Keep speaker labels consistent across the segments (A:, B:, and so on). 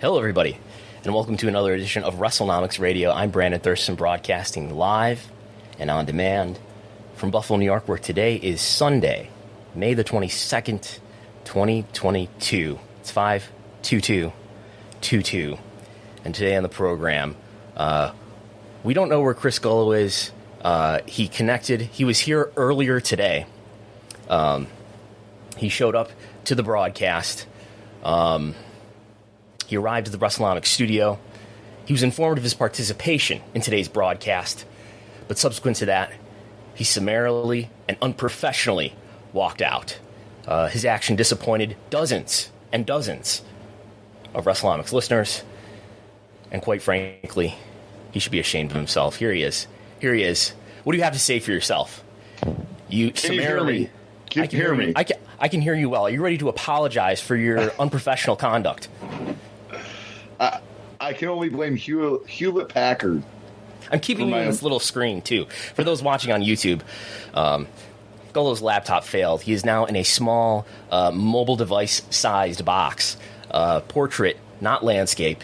A: Hello, everybody, and welcome to another edition of WrestleNomics Radio. I'm Brandon Thurston, broadcasting live and on demand from Buffalo, New York, where today is Sunday, May the 22nd, 2022. It's 52222. And today on the program, uh, we don't know where Chris Gullo is. Uh, he connected, he was here earlier today. Um, he showed up to the broadcast. Um, he arrived at the WrestleNomics studio. He was informed of his participation in today's broadcast, but subsequent to that, he summarily and unprofessionally walked out. Uh, his action disappointed dozens and dozens of WrestleNomics listeners, and quite frankly, he should be ashamed of himself. Here he is. Here he is. What do you have to say for yourself? You
B: Can you hear
A: summarily.
B: me? Can
A: I can
B: hear me?
A: I can, I can hear you well. Are you ready to apologize for your unprofessional conduct?
B: I can only blame Hew- Hewlett Packard.
A: I'm keeping you on this little screen too. For those watching on YouTube, um, Gullo's laptop failed. He is now in a small uh, mobile device sized box. Uh, portrait, not landscape,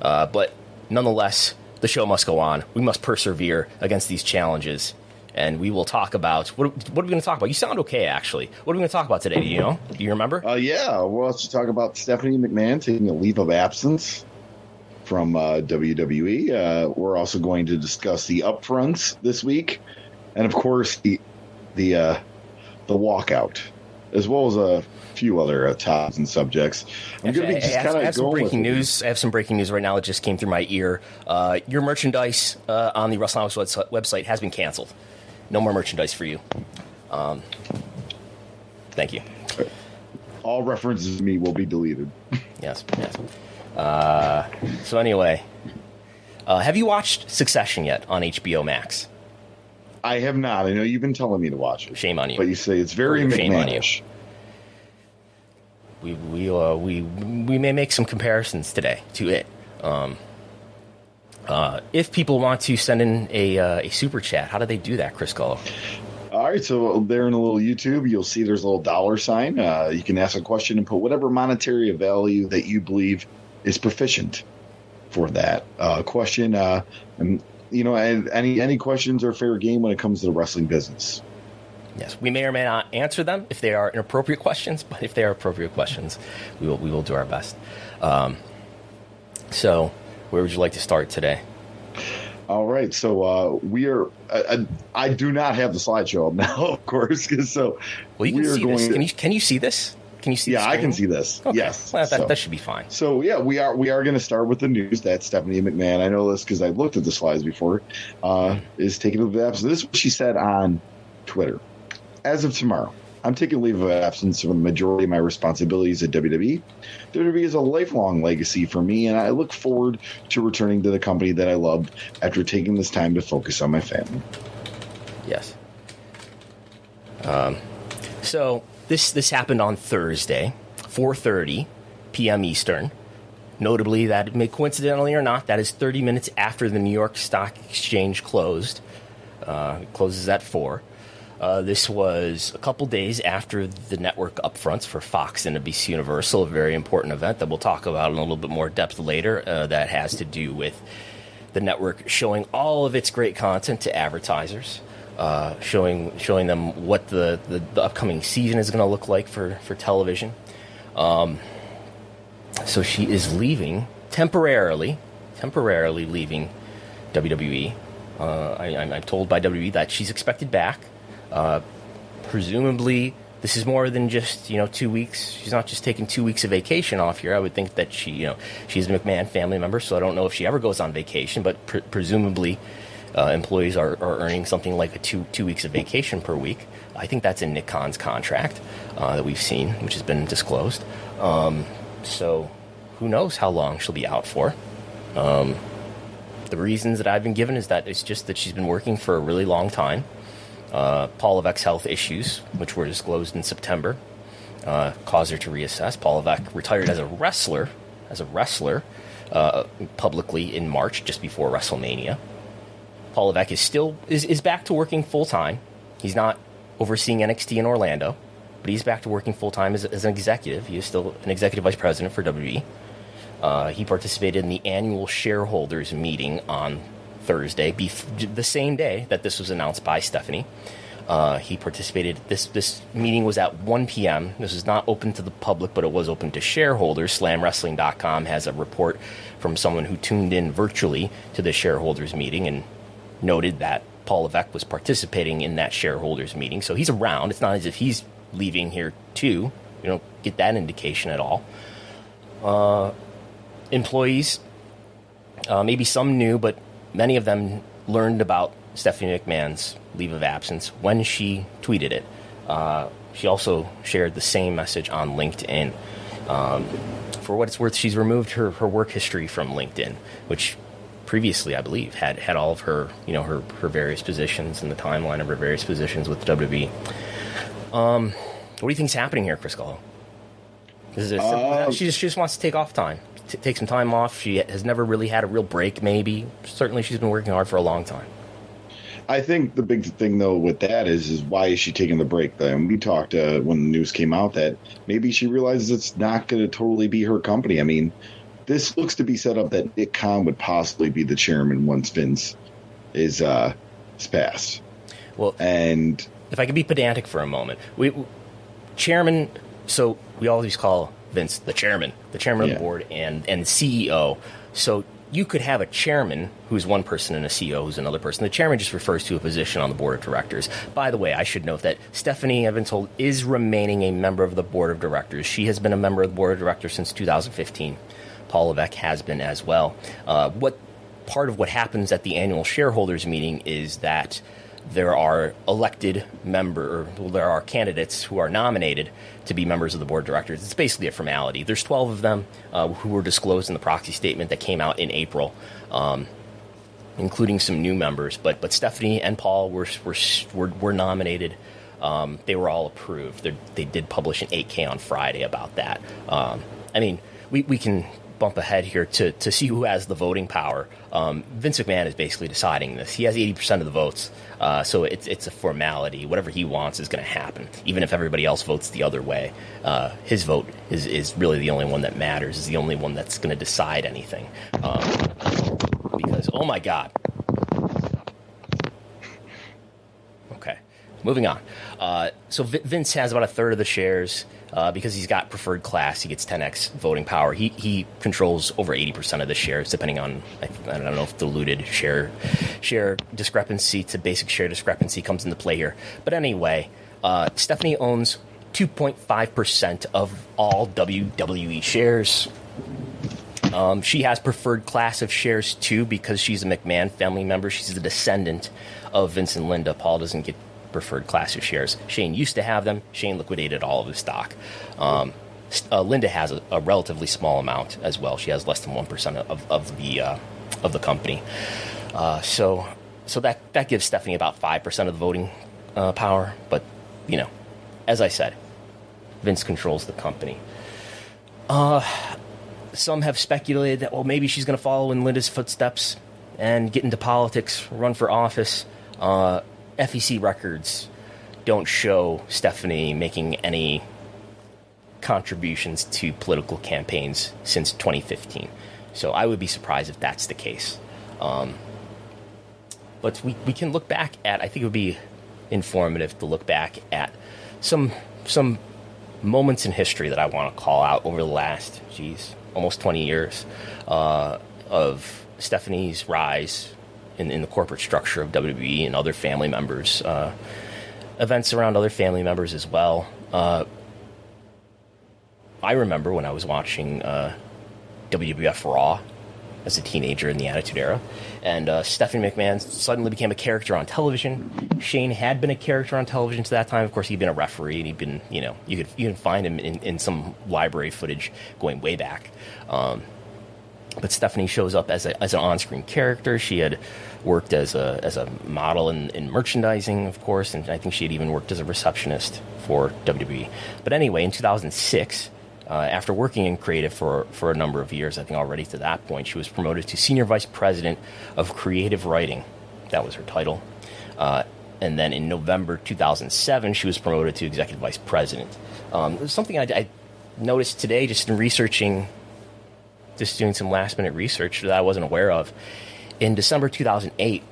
A: uh, but nonetheless, the show must go on. We must persevere against these challenges. And we will talk about what, what are we going to talk about? You sound okay, actually. What are we going to talk about today? Do you know? Do you remember?
B: Uh, yeah, we'll also talk about Stephanie McMahon taking a leave of absence from uh, WWE. Uh, we're also going to discuss the upfronts this week, and of course the the uh, the walkout, as well as a few other uh, topics and subjects. I'm going to be
A: I-
B: just kind of
A: have some
B: going
A: breaking
B: it.
A: news. I have some breaking news right now that just came through my ear. Uh, your merchandise uh, on the WrestleNomics webs- website has been canceled. No more merchandise for you. Um, thank you.
B: All references to me will be deleted.
A: Yes, yes. Uh, so anyway, uh, have you watched Succession yet on HBO Max?
B: I have not. I know you've been telling me to watch it,
A: Shame on you.
B: but you say it's very
A: Shame on you. We we uh, we we may make some comparisons today to it. Um, uh, if people want to send in a uh, a super chat, how do they do that, Chris Gullo?
B: All right, so there in a little YouTube, you'll see there's a little dollar sign. Uh, you can ask a question and put whatever monetary value that you believe is proficient for that uh, question. Uh, and you know, any any questions are fair game when it comes to the wrestling business.
A: Yes, we may or may not answer them if they are inappropriate questions, but if they are appropriate questions, we will we will do our best. Um, so, where would you like to start today?
B: All right, so uh, we are. I, I, do not have the slideshow up now, of course. So
A: Well, you can
B: we are
A: see
B: going.
A: this. Can you can you see this? Can you see?
B: This?
A: Yeah,
B: I can see this.
A: Okay.
B: Yes,
A: well, that,
B: so.
A: that should be fine.
B: So yeah, we are we are going to start with the news that Stephanie McMahon. I know this because I looked at the slides before. Uh, is taking a leave of absence. This is what she said on Twitter. As of tomorrow, I'm taking leave of absence from the majority of my responsibilities at WWE. WWE is a lifelong legacy for me, and I look forward to returning to the company that I loved after taking this time to focus on my family.
A: Yes. Um, so this this happened on Thursday, 4:30 p.m. Eastern. Notably, that may coincidentally or not, that is 30 minutes after the New York Stock Exchange closed. Uh, it closes at four. Uh, this was a couple days after the network upfronts for Fox and NBC Universal, a very important event that we'll talk about in a little bit more depth later. Uh, that has to do with the network showing all of its great content to advertisers, uh, showing showing them what the, the, the upcoming season is going to look like for for television. Um, so she is leaving temporarily, temporarily leaving WWE. Uh, I, am told by WWE that she's expected back. Uh, presumably, this is more than just you know two weeks. She's not just taking two weeks of vacation off here. I would think that she you know she's a McMahon family member, so I don't know if she ever goes on vacation, but pre- presumably. Uh, employees are, are earning something like a two two weeks of vacation per week. I think that's in Nick Khan's contract uh, that we've seen, which has been disclosed. Um, so who knows how long she'll be out for. Um, the reasons that I've been given is that it's just that she's been working for a really long time. Uh, Paul health issues, which were disclosed in September, uh, caused her to reassess. Paul Levesque retired as a wrestler, as a wrestler, uh, publicly in March, just before WrestleMania. Paul Levesque is still is, is back to working full time. He's not overseeing NXT in Orlando, but he's back to working full time as, as, an executive. He is still an executive vice president for WWE. Uh, he participated in the annual shareholders meeting on Thursday, bef- the same day that this was announced by Stephanie. Uh, he participated. This this meeting was at 1 p.m. This was not open to the public, but it was open to shareholders. SlamWrestling.com has a report from someone who tuned in virtually to the shareholders meeting and noted that Paul Levesque was participating in that shareholders meeting. So he's around. It's not as if he's leaving here too. You don't get that indication at all. Uh, employees, uh, maybe some knew, but many of them learned about Stephanie McMahon's leave of absence when she tweeted it. Uh, she also shared the same message on LinkedIn. Um, for what it's worth, she's removed her, her work history from LinkedIn, which previously, I believe, had had all of her, you know, her her various positions and the timeline of her various positions with WWE. Um, what do you think's happening here, Chris Gullo? Is it, uh, she, just, she just wants to take off time, t- take some time off. She has never really had a real break. Maybe, certainly, she's been working hard for a long time.
B: I think the big thing though with that is is why is she taking the break? Then we talked uh, when the news came out that maybe she realizes it's not going to totally be her company. I mean, this looks to be set up that Nick Khan would possibly be the chairman once Vince is uh, is passed.
A: Well,
B: and
A: if I could be pedantic for a moment, we chairman. So we always call Vince the chairman, the chairman yeah. of the board, and and CEO. So you could have a chairman who's one person and a CEO who's another person. The chairman just refers to a position on the board of directors. By the way, I should note that Stephanie, I've been told, is remaining a member of the board of directors. She has been a member of the board of directors since 2015. Paul Levesque has been as well. Uh, what part of what happens at the annual shareholders meeting is that there are elected member, there are candidates who are nominated to be members of the board of directors. It's basically a formality. There's 12 of them uh, who were disclosed in the proxy statement that came out in April, um, including some new members. But but Stephanie and Paul were were were, were nominated. Um, they were all approved. They're, they did publish an 8K on Friday about that. Um, I mean, we, we can bump ahead here to, to see who has the voting power. Um, Vince McMahon is basically deciding this. He has 80% of the votes, uh, so it's, it's a formality. Whatever he wants is going to happen, even if everybody else votes the other way. Uh, his vote is, is really the only one that matters, is the only one that's going to decide anything. Um, because, oh my God. Okay, moving on. Uh, so Vince has about a third of the shares. Uh, because he's got preferred class, he gets 10x voting power. He he controls over 80% of the shares, depending on I, I don't know if diluted share share discrepancy to basic share discrepancy comes into play here. But anyway, uh, Stephanie owns 2.5% of all WWE shares. Um, she has preferred class of shares too because she's a McMahon family member. She's a descendant of Vince and Linda. Paul doesn't get preferred class of shares. Shane used to have them. Shane liquidated all of his stock. Um, uh, Linda has a, a, relatively small amount as well. She has less than one percent of, of the uh, of the company. Uh, so so that that gives Stephanie about five percent of the voting uh, power. But you know, as I said, Vince controls the company. Uh, some have speculated that well maybe she's going to follow in Linda's footsteps and get into politics, run for office. FEC records don't show Stephanie making any contributions to political campaigns since 2015. So I would be surprised if that's the case. Um, but we, we can look back at, I think it would be informative to look back at some, some moments in history that I want to call out over the last, geez, almost 20 years uh, of Stephanie's rise in, in, the corporate structure of WWE and other family members, uh, events around other family members as well. Uh, I remember when I was watching uh, WWF Raw as a teenager in the Attitude Era. And uh, Stephanie McMahon suddenly became a character on television. Shane had been a character on television to that time. Of course, he'd been a referee, and he'd been, you know, you could you can find him in, in some library footage going way back. Um, but Stephanie shows up as, a, as an on-screen character. She had worked as a as a model in, in merchandising, of course, and I think she had even worked as a receptionist for WWE. But anyway, in 2006 uh, after working in creative for, for a number of years, I think already to that point, she was promoted to Senior Vice President of Creative Writing. That was her title. Uh, and then in November 2007, she was promoted to Executive Vice President. Um, something I, I noticed today just in researching, just doing some last minute research that I wasn't aware of. In December 2008,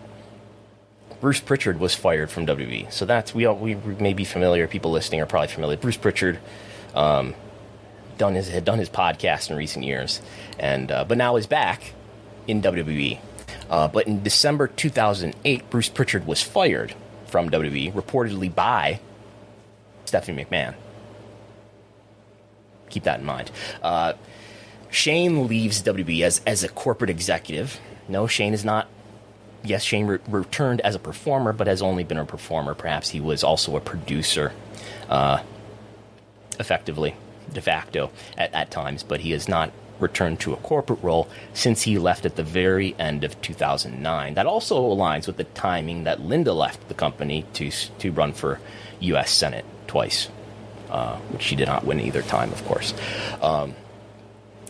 A: Bruce Pritchard was fired from WWE. So that's we all, we may be familiar. People listening are probably familiar. Bruce Pritchard um, done his had done his podcast in recent years, and uh, but now is back in WWE. Uh, but in December 2008, Bruce Pritchard was fired from WWE, reportedly by Stephanie McMahon. Keep that in mind. Uh, Shane leaves WWE as, as a corporate executive. No, Shane is not. Yes, Shane re- returned as a performer, but has only been a performer. Perhaps he was also a producer, uh, effectively de facto at, at times, but he has not returned to a corporate role since he left at the very end of 2009. That also aligns with the timing that Linda left the company to to run for U.S. Senate twice, uh, which she did not win either time, of course. Um,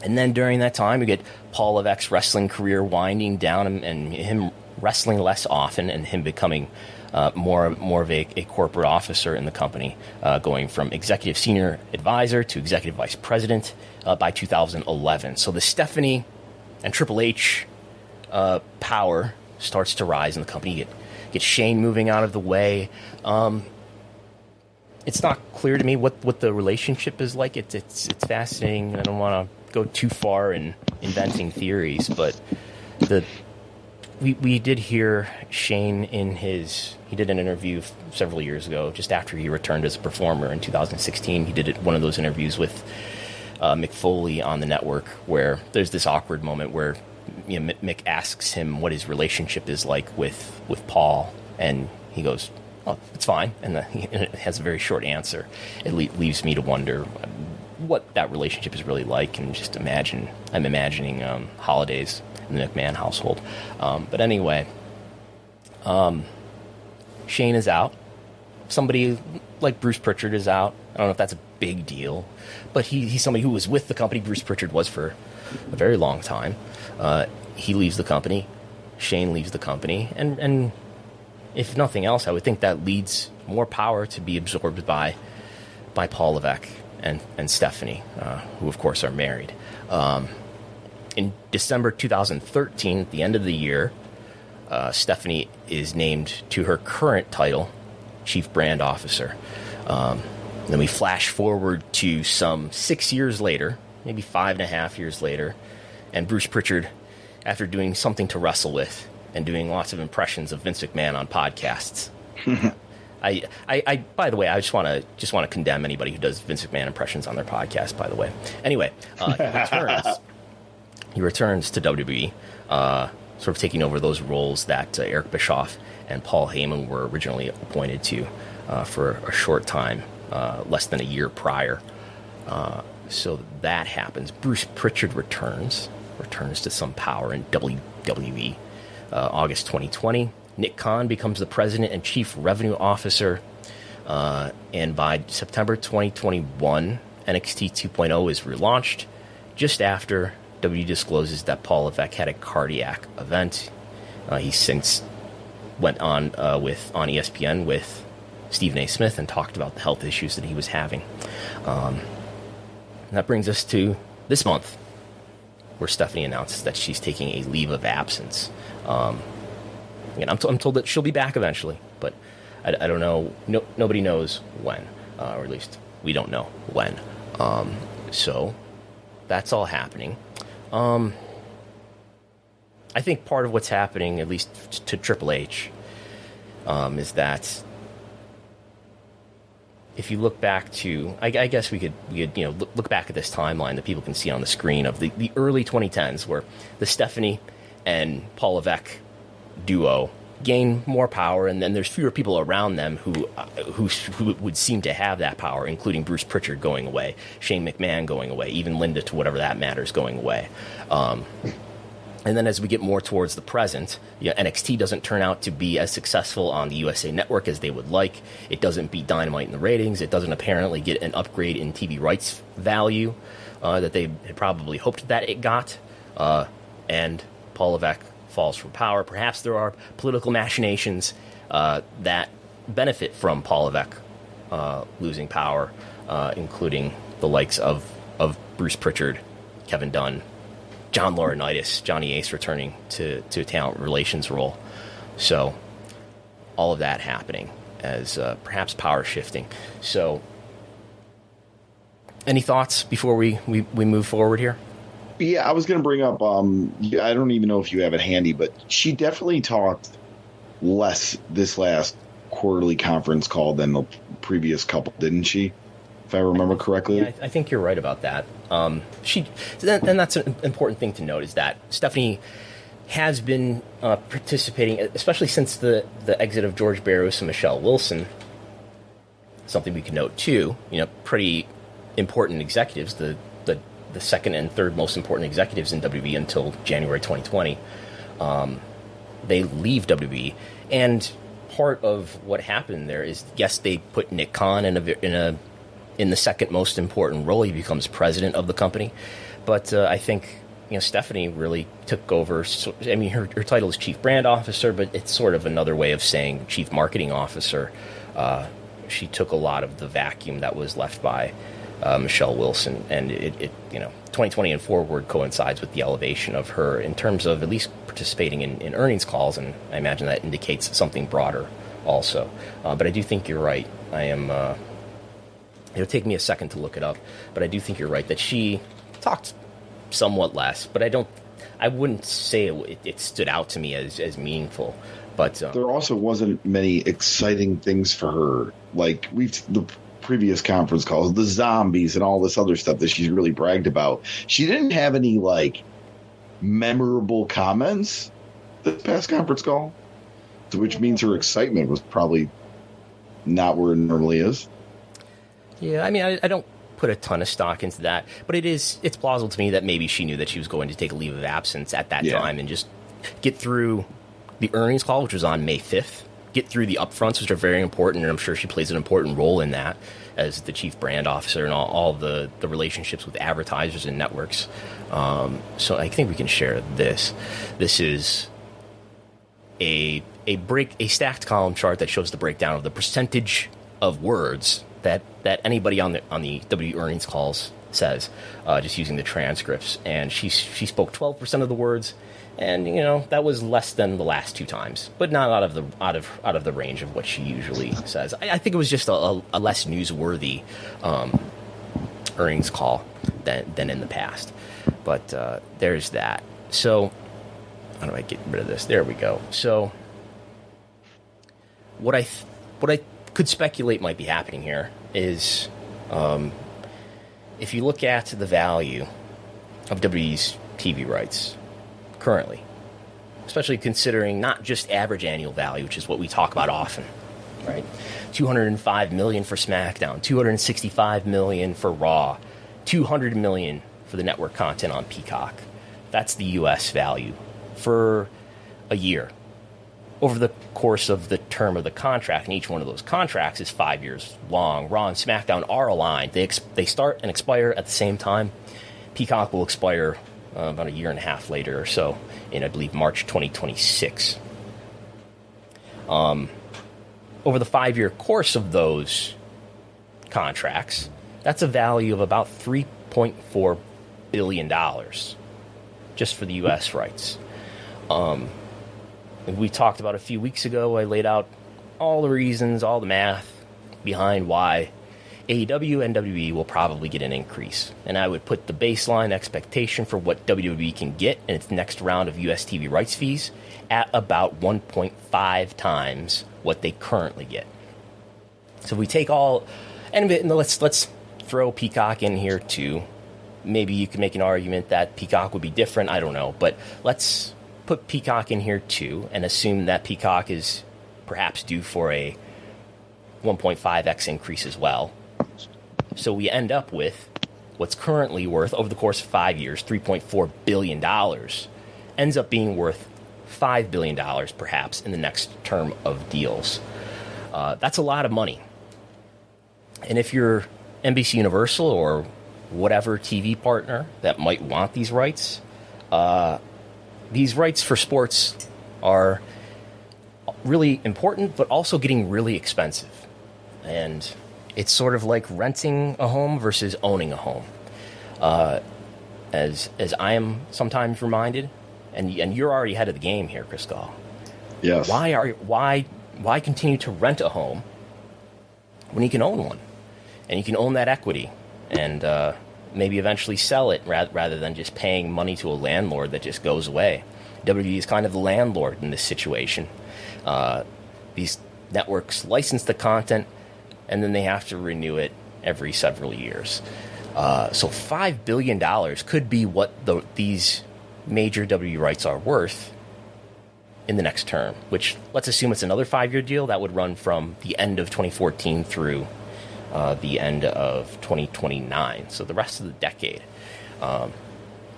A: and then during that time, we get Paul Levesque's wrestling career winding down and, and him wrestling less often and him becoming uh, more more of a, a, corporate officer in the company, uh, going from executive senior advisor to executive vice president uh, by 2011. So the Stephanie and Triple H uh, power starts to rise in the company. You get get Shane moving out of the way. Um, it's not clear to me what, what the relationship is like. It's it's it's fascinating. I don't want to go too far in inventing theories, but the we, we did hear Shane in his he did an interview several years ago just after he returned as a performer in 2016 he did one of those interviews with uh, Mick Foley on the network where there's this awkward moment where you know, Mick asks him what his relationship is like with with Paul and he goes oh it's fine. And, the, he, and it has a very short answer. It le- leaves me to wonder what that relationship is really like and just imagine I'm imagining um, holidays in the McMahon household. Um, but anyway, um, Shane is out. Somebody like Bruce Pritchard is out. I don't know if that's a big deal, but he, he's somebody who was with the company. Bruce Pritchard was for a very long time. Uh, he leaves the company. Shane leaves the company, and and if nothing else, I would think that leads more power to be absorbed by by Paul Levesque and and Stephanie, uh, who of course are married. Um, in December 2013, at the end of the year, uh, Stephanie is named to her current title, Chief Brand Officer. Um, then we flash forward to some six years later, maybe five and a half years later, and Bruce Pritchard, after doing something to wrestle with and doing lots of impressions of Vince McMahon on podcasts. I, I, I, by the way, I just want to just want to condemn anybody who does Vince McMahon impressions on their podcast. By the way, anyway, uh, he returns he returns to WWE, uh, sort of taking over those roles that uh, Eric Bischoff and Paul Heyman were originally appointed to uh, for a short time, uh, less than a year prior. Uh, so that happens. Bruce Pritchard returns, returns to some power in WWE. Uh, August 2020, Nick Khan becomes the president and chief revenue officer. and by September 2021, NXT 2.0 is relaunched just after W discloses that Paul Levesque had a cardiac event. Uh, he since went on uh, with on ESPN with Stephen A. Smith and talked about the health issues that he was having. Um, that brings us to this month, where Stephanie announces that she's taking a leave of absence. Um, again, I'm, t- I'm, told that she'll be back eventually, but I, I don't know. No, nobody knows when, uh, or at least we don't know when. Um, so that's all happening. Um, I think part of what's happening, at least to Triple H, um, is that if you look back to, I, I, guess we could, we could, you know, look, look, back at this timeline that people can see on the screen of the, the early 2010s, where the Stephanie and Paul Levesque duo gain more power, and then there's fewer people around them who, uh, who, who would seem to have that power, including Bruce Pritchard going away, Shane McMahon going away, even Linda to whatever that matters going away. Um, and then as we get more towards the present, you know, NXT doesn't turn out to be as successful on the USA Network as they would like. It doesn't beat Dynamite in the ratings. It doesn't apparently get an upgrade in TV rights value uh, that they probably hoped that it got. Uh, and Paul Levesque falls from power. Perhaps there are political machinations uh, that benefit from Paul uh, losing power, uh, including the likes of, of Bruce Pritchard, Kevin Dunn, John Laurinaitis, Johnny Ace returning to, to a talent relations role. So, all of that happening as uh, perhaps power shifting. So, any thoughts before we, we, we move forward here?
B: Yeah, I was going to bring up. Um, I don't even know if you have it handy, but she definitely talked less this last quarterly conference call than the previous couple, didn't she? if I remember correctly.
A: Yeah, I, think you're right about that. Um, she, and that's an important thing to note is that Stephanie has been uh, participating, especially since the, the exit of George Barrios and Michelle Wilson. Something we can note too, you know, pretty important executives, the, the, second and third most important executives in WB until January 2020. Um, they leave WB, and part of what happened there is yes, they put Nick Khan in a in a in the second most important role. He becomes president of the company. But uh, I think you know Stephanie really took over. So, I mean, her, her title is chief brand officer, but it's sort of another way of saying chief marketing officer. Uh, she took a lot of the vacuum that was left by uh, Michelle Wilson, and it, it, you know 2020 and forward coincides with the elevation of her in terms of at least participating in, in earnings calls, and I imagine that indicates something broader also. Uh, but I do think you're right. I am uh, It'll take me a second to look it up, but I do think you're right that she talked somewhat less, but I don't. I wouldn't say it, it stood out to me as as meaningful. But um,
B: there also wasn't many exciting things for her. Like we've the previous conference calls, the zombies and all this other stuff that she's really bragged about. She didn't have any like memorable comments this past conference call, which means her excitement was probably not where it normally is.
A: Yeah, I mean, I, I, don't put a ton of stock into that, but it is it's plausible to me that maybe she knew that she was going to take a leave of absence at that yeah. time and just get through the earnings call, which was on May fifth. Get through the upfronts, which are very important, and I'm sure she plays an important role in that as the chief brand officer and all, all the, the relationships with advertisers and networks. Um, so I think we can share this. This is a a break a stacked column chart that shows the breakdown of the percentage of words that that anybody on the on the W earnings calls says, uh, just using the transcripts. And she she spoke twelve percent of the words, and you know that was less than the last two times, but not out of the out of out of the range of what she usually says. I, I think it was just a, a less newsworthy um, earnings call than than in the past. But uh, there's that. So how do I get rid of this? There we go. So what I th- what I could speculate might be happening here is um, if you look at the value of WWE's TV rights currently, especially considering not just average annual value, which is what we talk about often, right? 205 million for SmackDown, 265 million for Raw, 200 million for the network content on Peacock. That's the US value for a year over the course of the term of the contract, and each one of those contracts is five years long. Raw and SmackDown are aligned; they ex- they start and expire at the same time. Peacock will expire uh, about a year and a half later or so, in I believe March 2026. Um, over the five year course of those contracts, that's a value of about 3.4 billion dollars just for the U.S. rights. Um, we talked about a few weeks ago. I laid out all the reasons, all the math behind why AEW and WWE will probably get an increase. And I would put the baseline expectation for what WWE can get in its next round of US TV rights fees at about 1.5 times what they currently get. So we take all, and let's let's throw Peacock in here too. Maybe you can make an argument that Peacock would be different. I don't know, but let's put Peacock in here too, and assume that Peacock is perhaps due for a 1.5x increase as well. So we end up with what's currently worth over the course of five years, $3.4 billion, ends up being worth $5 billion perhaps in the next term of deals. Uh, that's a lot of money. And if you're NBC Universal or whatever TV partner that might want these rights, uh, these rights for sports are really important, but also getting really expensive. And it's sort of like renting a home versus owning a home. Uh, as as I am sometimes reminded, and and you're already ahead of the game here, Chris Gall.
B: Yes.
A: Why are why why continue to rent a home when you can own one, and you can own that equity, and uh, maybe eventually sell it rather, rather than just paying money to a landlord that just goes away. WWE is kind of the landlord in this situation. Uh, these networks license the content and then they have to renew it every several years. Uh, so five billion dollars could be what the, these major W rights are worth in the next term. Which let's assume it's another five-year deal that would run from the end of 2014 through uh, the end of 2029. So the rest of the decade, um,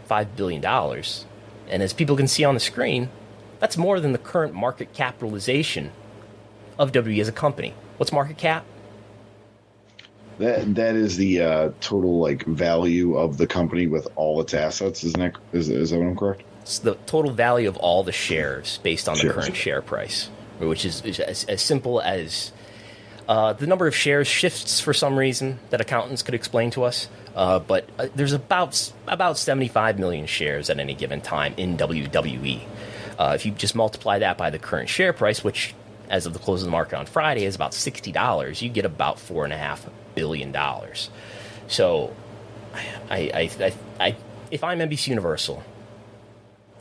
A: five billion dollars, and as people can see on the screen, that's more than the current market capitalization of WWE as a company. What's market cap?
B: That that is the uh, total like value of the company with all its assets. Isn't that is, is that what I'm correct?
A: It's the total value of all the shares based on the
B: Shares.
A: current share price, which is, is as, as simple as uh, the number of shares shifts for some reason that accountants could explain to us. Uh, but uh, there's about about 75 million shares at any given time in WWE. Uh, if you just multiply that by the current share price, which as of the close of the market on Friday is about sixty dollars, you get about four and a half billion dollars. So, I, I, I, I, if I'm NBC Universal,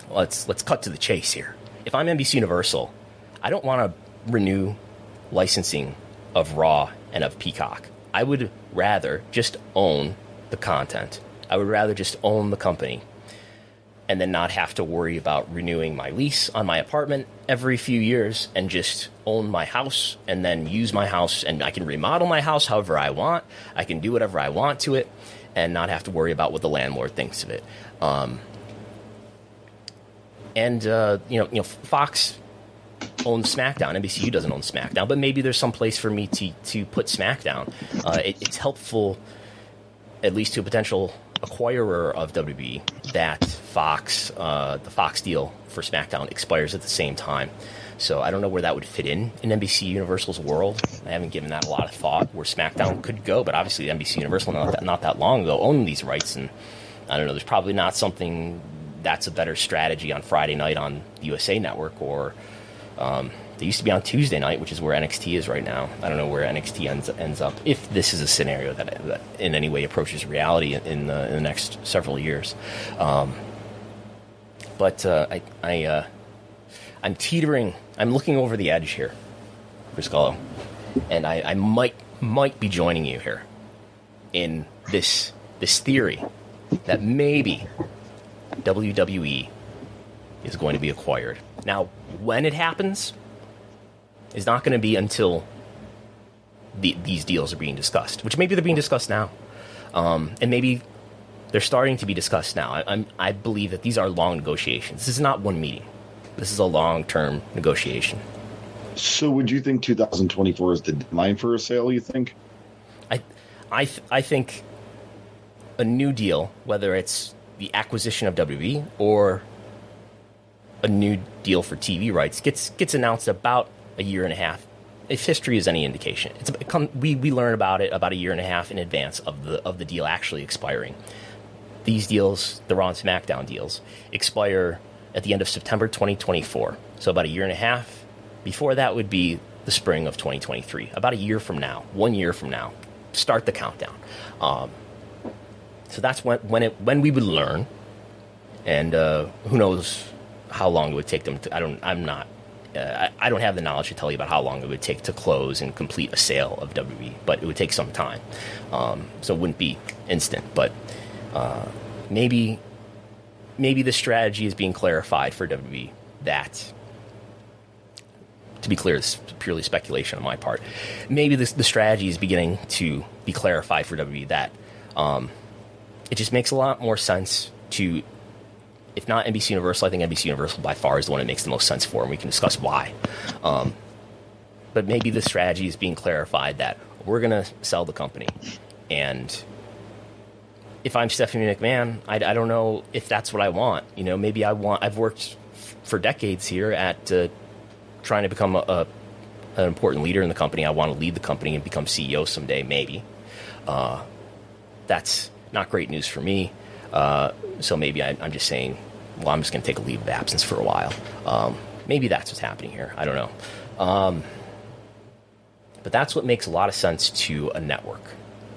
A: let's let's cut to the chase here. If I'm NBC Universal, I don't want to renew licensing of Raw and of Peacock. I would rather just own the content. I would rather just own the company and then not have to worry about renewing my lease on my apartment every few years and just own my house and then use my house and I can remodel my house however I want. I can do whatever I want to it and not have to worry about what the landlord thinks of it. Um, and uh, you know, you know, Fox owns SmackDown. NBCU doesn't own SmackDown, but maybe there's some place for me to to put SmackDown. Uh, it, it's helpful, at least to a potential acquirer of WB, that Fox, uh, the Fox deal for SmackDown expires at the same time. So I don't know where that would fit in in NBC Universal's world. I haven't given that a lot of thought where SmackDown could go, but obviously NBC Universal not that, not that long ago owned these rights, and I don't know. There's probably not something that's a better strategy on Friday night on USA Network, or um, they used to be on Tuesday night, which is where NXT is right now. I don't know where NXT ends, ends up if this is a scenario that, that in any way approaches reality in the, in the next several years. Um, but uh, I, I uh, I'm teetering. I'm looking over the edge here, Briscoe, and I, I might might be joining you here in this this theory that maybe WWE is going to be acquired. Now, when it happens is not going to be until the, these deals are being discussed, which maybe they're being discussed now, um, and maybe they're starting to be discussed now. I, I'm, I believe that these are long negotiations. This is not one meeting. This is a long-term negotiation.
B: So, would you think 2024 is the deadline for a sale? You think?
A: I, I, th- I think a new deal, whether it's the acquisition of WWE or a new deal for TV rights, gets gets announced about a year and a half. If history is any indication, it's we we learn about it about a year and a half in advance of the of the deal actually expiring. These deals, the Raw and SmackDown deals, expire at the end of September 2024. So about a year and a half. Before that would be the spring of 2023. About a year from now, one year from now, start the countdown. Um, so that's when when it when we would learn, and uh, who knows how long it would take them. To, I don't. I'm not. Uh, I, don't have the knowledge to tell you about how long it would take to close and complete a sale of WWE, but it would take some time. Um, so it wouldn't be instant, but uh, maybe maybe the strategy is being clarified for WWE that to be clear, it's purely speculation on my part. Maybe this, the strategy is beginning to be clarified for WWE that um, it just makes a lot more sense to, if not NBC Universal, I think NBC Universal by far is the one that makes the most sense for, and we can discuss why. Um, but maybe the strategy is being clarified that we're going to sell the company. And if I'm Stephanie McMahon, I, I, don't know if that's what I want. You know, maybe I want, I've worked for decades here at uh, trying to become a, a, an important leader in the company. I want to lead the company and become CEO someday, maybe. Uh, that's not great news for me. Uh, so maybe I, am just saying, well, I'm just going to take a leave of absence for a while. Um, maybe that's what's happening here. I don't know. Um, but that's what makes a lot of sense to a network.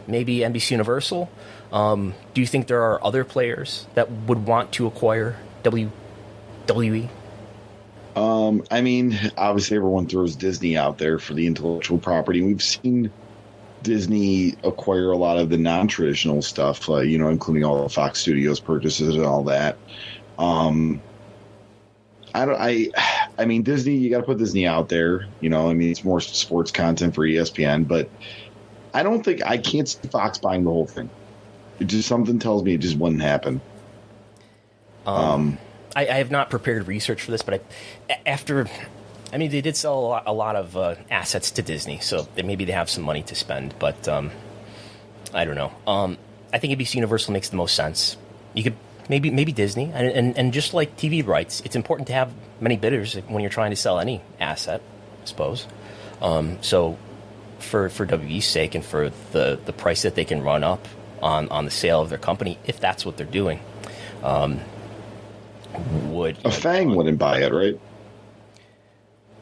A: Maybe NBC Universal. Um, do you think there are other players that would want to acquire WWE?
B: Um, I mean, obviously everyone throws Disney out there for the intellectual property. We've seen Disney acquire a lot of the non-traditional stuff, uh, you know, including all the Fox Studios purchases and all that. Um, I don't. I. I mean, Disney. You got to put Disney out there. You know, I mean, it's more sports content for ESPN, but I don't think I can't see Fox buying the whole thing. It just something tells me it just wouldn't happen.
A: Um, um I, I, have not prepared research for this, but I, after, I mean, they did sell a lot, a lot of uh, assets to Disney, so they, maybe they have some money to spend. But um, I don't know. Um, I think NBC Universal makes the most sense. You could maybe maybe Disney, and, and, and just like TV rights, it's important to have many bidders when you're trying to sell any asset. I suppose. Um, so for for WWE's sake and for the the price that they can run up on on the sale of their company, if that's what they're doing. Um, would
B: a FAANG wouldn't buy it, right?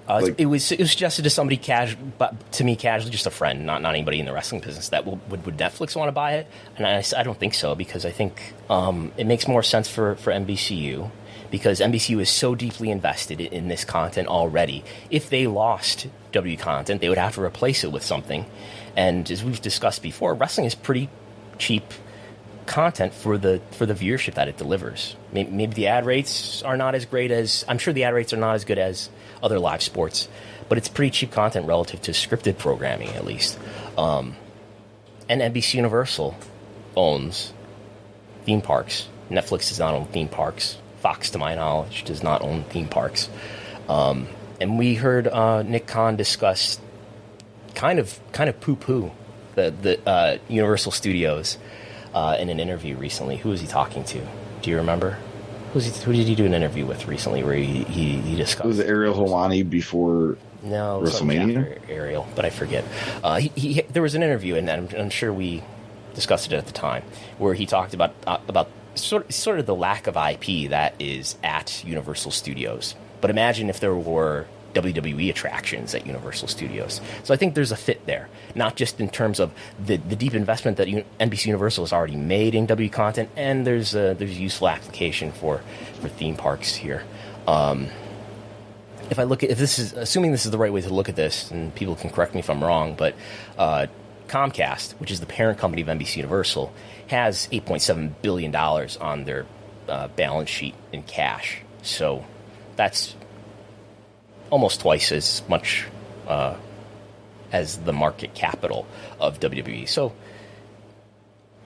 A: Uh, like, it was it was suggested to somebody casual, but to me casually, just a friend, not not anybody in the wrestling business. That would would, would Netflix want to buy it? And I, I don't think so because I think um, it makes more sense for for NBCU because NBCU is so deeply invested in, in this content already. If they lost W content, they would have to replace it with something. And as we've discussed before, wrestling is pretty cheap content for the for the viewership that it delivers. Maybe, maybe, the ad rates are not as great as I'm sure the ad rates are not as good as other live sports, but it's pretty cheap content relative to scripted programming at least. Um, and NBC Universal owns theme parks. Netflix does not own theme parks. Fox, to my knowledge, does not own theme parks. Um, and we heard uh, Nick Khan discuss kind of kind of poo poo the the uh, Universal Studios uh, in an interview recently. Who was he talking to? Do you remember? Who's he, who did he do an interview with recently where he, he, he discussed?
B: Was Ariel Helwani before
A: no,
B: WrestleMania?
A: Ariel, but I forget. Uh, he, he, there was an interview, and I'm, I'm, sure we discussed it at the time, where he talked about uh, about sort sort of the lack of IP that is at Universal Studios. But imagine if there were WWE attractions at Universal Studios. So I think there's a fit there, not just in terms of the, the deep investment that NBC Universal has already made in W content, and there's a, there's useful application for, for theme parks here. Um, if I look at if this is assuming this is the right way to look at this, and people can correct me if I'm wrong, but uh, Comcast, which is the parent company of NBC Universal, has 8.7 billion dollars on their uh, balance sheet in cash. So that's almost twice as much uh, as the market capital of WWE. So,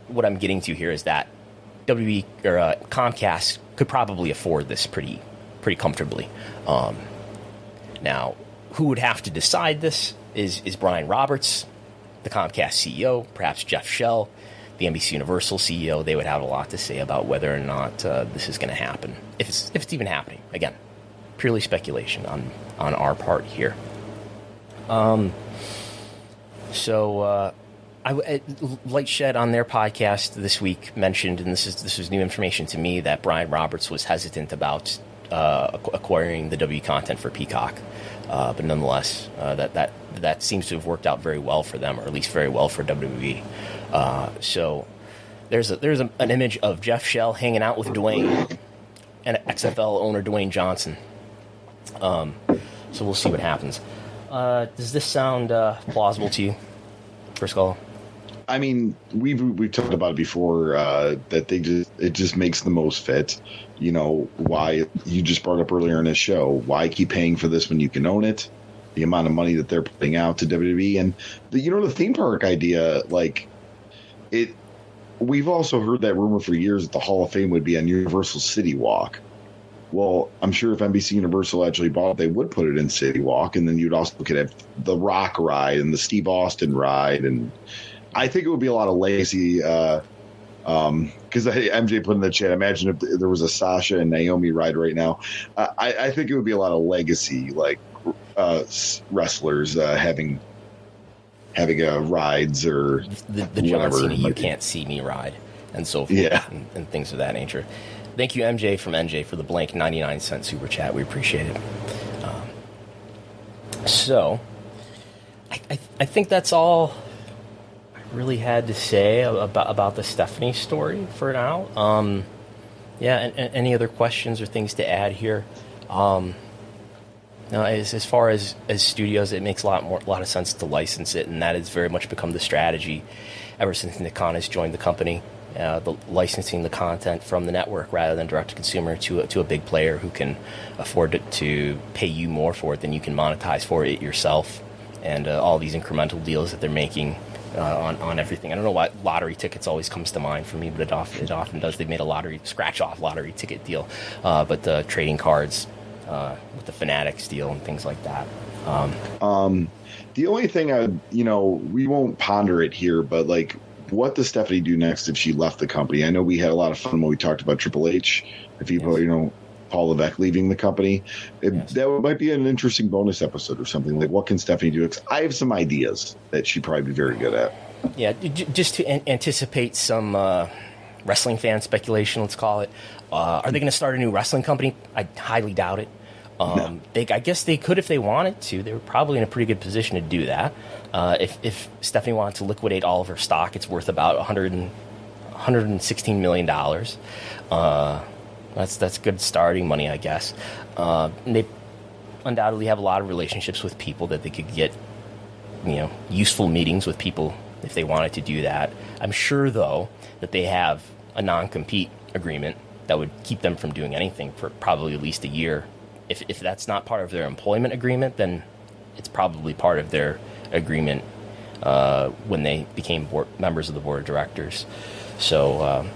A: what I'm getting to here is that WWE or uh, Comcast could probably afford this pretty pretty comfortably. Um, now, who would have to decide this is is Brian Roberts, the Comcast CEO, perhaps Jeff Shell, the NBC Universal CEO. They would have a lot to say about whether or not uh, this is going to happen, if it's if it's even happening. Again, purely speculation on on our part here. Um, so uh, I, LightShed on their podcast this week mentioned, and this is this is new information to me, that Brian Roberts was hesitant about uh, acquiring the W content for Peacock. Uh, but nonetheless, uh, that that that seems to have worked out very well for them, or at least very well for WWE. Uh, so there's a, there's a, an image of Jeff Shell hanging out with Dwayne and XFL owner Dwayne Johnson. Um, so we'll see what happens. Uh, does this sound uh, plausible to you, Chris Gullo?
B: I mean, we've we've talked about it before uh, that they just it just makes the most fit. You know why you just brought up earlier in the show why keep paying for this when you can own it? The amount of money that they're putting out to WWE and the you know the theme park idea like it. We've also heard that rumor for years that the Hall of Fame would be on Universal City Walk. Well, I'm sure if NBC Universal actually bought it, they would put it in City Walk, and then you'd also could have the Rock ride and the Steve Austin ride, and I think it would be a lot of lazy. Because uh, um, MJ put in the chat, imagine if there was a Sasha and Naomi ride right now. Uh, I, I, think it would be a lot of legacy, like uh, wrestlers uh, having having uh, rides or
A: the, the John Cena "You Can't See Me" ride, and so forth,
B: yeah.
A: and, and things of that nature. Thank you, MJ from NJ, for the blank 99 cent super chat. We appreciate it. Um, so, I, I, I, think that's all I really had to say about, about the Stephanie story for now. Um, yeah, and, and any other questions or things to add here? Um, now, as, as far as, as studios, it makes a lot more a lot of sense to license it, and that has very much become the strategy ever since Nick Khan has joined the company uh, the licensing the content from the network rather than direct to consumer to a, to a big player who can afford to, to pay you more for it than you can monetize for it yourself, and uh, all these incremental deals that they're making. Uh, on, on everything. I don't know why lottery tickets always comes to mind for me, but it often, it often does. They made a lottery scratch off lottery ticket deal, uh, but the trading cards uh, with the Fanatics deal and things like that.
B: Um, um, the only thing I, you know, we won't ponder it here, but like what does Stephanie do next if she left the company? I know we had a lot of fun when we talked about Triple H. If you yes. you know Paul Levesque leaving the company, it, yes. that might be an interesting bonus episode or something. Like, what can Stephanie do? I have some ideas that she'd probably be very good at.
A: Yeah, just to an- anticipate some uh, wrestling fan speculation, let's call it. Uh, are they going to start a new wrestling company? I highly doubt it. Um, they, I guess they could if they wanted to. They were probably in a pretty good position to do that. Uh, if, if Stephanie wanted to liquidate all of her stock, it's worth about 100 and, 116 million dollars. Uh, that's that's good starting money, I guess. Uh, they undoubtedly have a lot of relationships with people that they could get, you know, useful meetings with people if they wanted to do that. I'm sure, though, that they have a non-compete agreement that would keep them from doing anything for probably at least a year. If if that's not part of their employment agreement, then it's probably part of their agreement uh, when they became board, members of the board of directors. So um,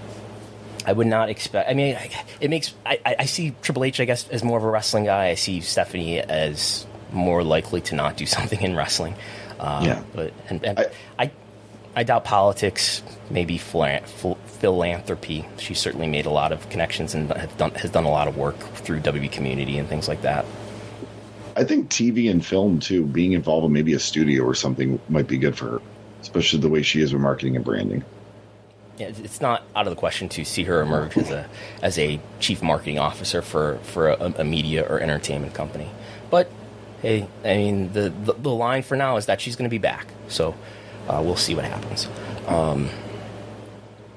A: I would not expect. I mean, it makes. I, I, see Triple H, I guess, as more of a wrestling guy. I see Stephanie as more likely to not do something in wrestling.
B: Um, yeah.
A: But and, and I, I, I doubt politics, maybe philanthropy. She certainly made a lot of connections and done, has done a lot of work through WB community and things like that.
B: I think TV and film too, being involved in maybe a studio or something might be good for her, especially the way she is with marketing and branding.
A: Yeah, it's not out of the question to see her emerge as a as a chief marketing officer for for a, a media or entertainment company. But hey, I mean the the, the line for now is that she's going to be back. So uh, we'll see what happens. Um,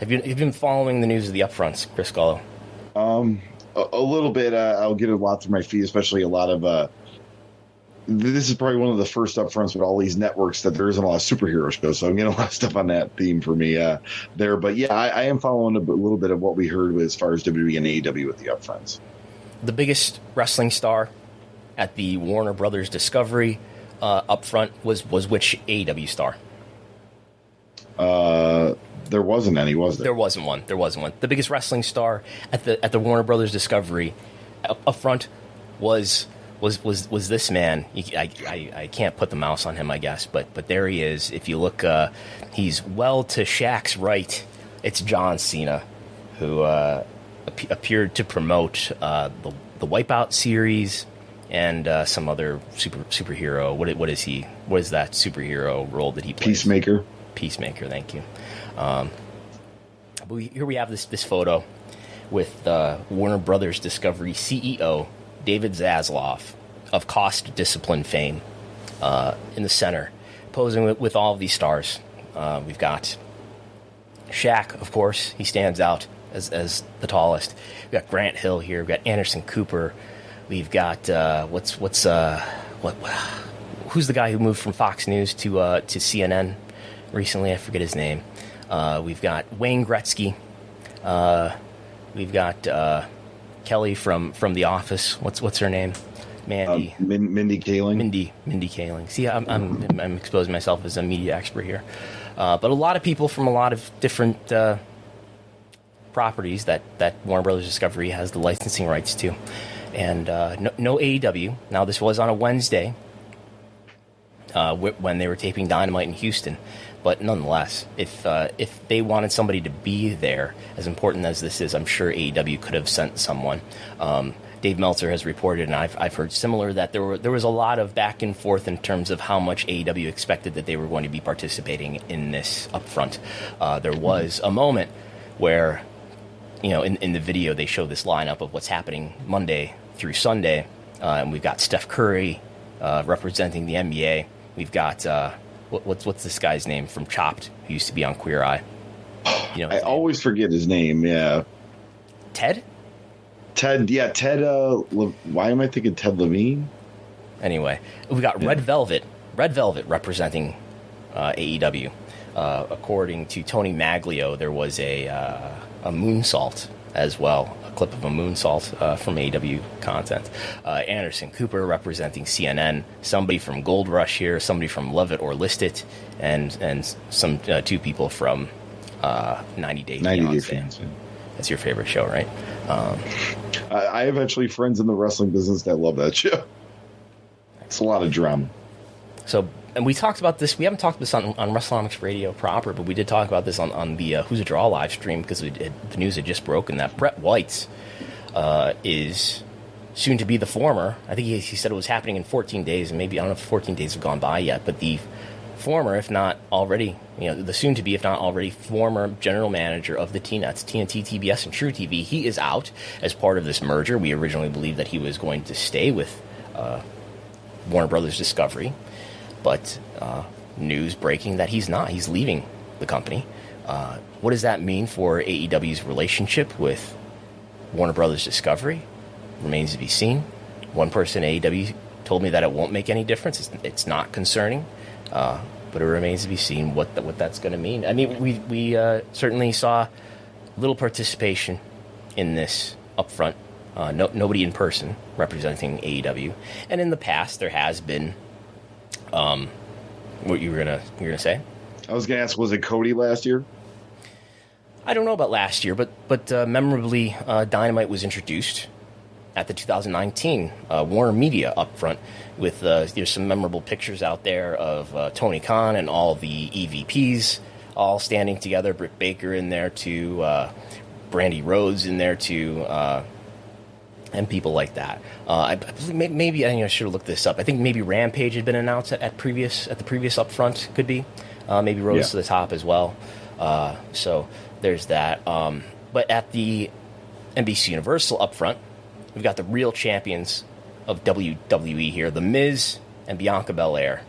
A: Have you, have you been following the news of the upfronts, Chris Gullo?
B: Um, a, a little bit. Uh, I'll get a lot through my feed, especially a lot of. Uh, this is probably one of the first upfronts with all these networks that there isn't a lot of superhero shows, so I'm getting a lot of stuff on that theme for me uh, there. But yeah, I, I am following a, little bit of what we heard as far as WWE and AEW with the upfronts.
A: The biggest wrestling star at the Warner Brothers Discovery uh, upfront was was which AEW star?
B: Uh, there wasn't any, was there?
A: There wasn't one. There wasn't one. The biggest wrestling star at the at the Warner Brothers Discovery up, up front was was was was this man. I, I I can't put the mouse on him, I guess, but but there he is. If you look, uh, he's well to Shaq's right. It's John Cena, who uh, ap- appeared to promote uh, the the Wipeout series and uh, some other super superhero. What what is he? What is that superhero role that he plays?
B: Peacemaker.
A: Peacemaker. Thank you. Um, but we, here we have this this photo with uh, Warner Brothers Discovery CEO David Zaslav of Cost Discipline fame uh, in the center, posing with, with all of these stars. Uh, we've got Shaq, of course. He stands out as, as the tallest. We've got Grant Hill here. We've got Anderson Cooper. We've got uh, what's what's uh, what who's the guy who moved from Fox News to uh, to CNN recently? I forget his name. Uh, we've got Wayne Gretzky. Uh, we've got uh, Kelly from from The Office. What's what's her name? Mandy.
B: Um, Min- Mindy Kaling.
A: Mindy, Mindy Kaling. See, I'm, I'm, I'm exposing myself as a media expert here. Uh, but a lot of people from a lot of different uh, properties that, that Warner Brothers Discovery has the licensing rights to. And uh, no, no AEW. Now, this was on a Wednesday uh, when they were taping Dynamite in Houston. But nonetheless, if uh, if they wanted somebody to be there, as important as this is, I'm sure AEW could have sent someone. Um, Dave Meltzer has reported, and I've, I've heard similar, that there were there was a lot of back and forth in terms of how much AEW expected that they were going to be participating in this upfront. Uh, there was a moment where, you know, in, in the video they show this lineup of what's happening Monday through Sunday, uh, and we've got Steph Curry uh, representing the NBA. We've got uh, what, what's what's this guy's name from Chopped, who used to be on Queer Eye. You know,
B: I
A: name?
B: always forget his name. Yeah,
A: Ted.
B: Ted. Yeah, Ted. Uh, Le- why am I thinking Ted Levine?
A: Anyway, we got Red Velvet. Red Velvet representing uh, AEW. Uh, according to Tony Maglio, there was a uh, a moonsault as well, clip of a moonsault uh, from AW content. Uh, Anderson Cooper representing CNN. Somebody from Gold Rush here. Somebody from Love It or List It, and and some uh, two people from uh, 90 Day
B: 90 Day.
A: Fiancé. That's your favorite show, right? Um,
B: I, I have actually friends in the wrestling business that love that show. It's a lot of drama.
A: So, and we talked about this. We haven't talked about this on, on Radio proper, but we did talk about this on, on the uh, Who's a Draw live stream because the news had just broken that Brett Weitz's uh, is soon to be the former. I think he, he said it was happening in 14 days, and maybe I don't know if 14 days have gone by yet, but the former, if not already, you know, the soon to be, if not already, former general manager of the T-Nets, TNT, TBS, and truTV, he is out as part of this merger. We originally believed that he was going to stay with uh, Warner Brothers Discovery, but uh, news breaking that he's not. He's leaving the company. Uh, what does that mean for AEW's relationship with Warner Brothers Discovery? Remains to be seen. One person at AEW told me that it won't make any difference. It's, it's not concerning, uh, but it remains to be seen what that what that's going to mean. I mean, we we uh, certainly saw little participation in this upfront. Uh, no, nobody in person representing AEW, and in the past there has been. Um, what you were gonna you were gonna say?
B: I was going to ask, was it Cody last year?
A: I don't know about last year, but but uh, memorably, uh, Dynamite was introduced at the 2019 uh, Warner Media upfront with uh, there's some memorable pictures out there of uh, Tony Khan and all the EVPs all standing together. Britt Baker in there too, uh, Brandi Rhodes in there too. And people like that. Uh, I, maybe I, think I should have looked this up. I think maybe Rampage had been announced at, at previous at the previous upfront. Could be uh, maybe rose
B: Yeah.
A: to the top as well. Uh, so there's that. Um, but at the NBC Universal upfront, we've got the real champions of WWE here: The Miz and Bianca Belair.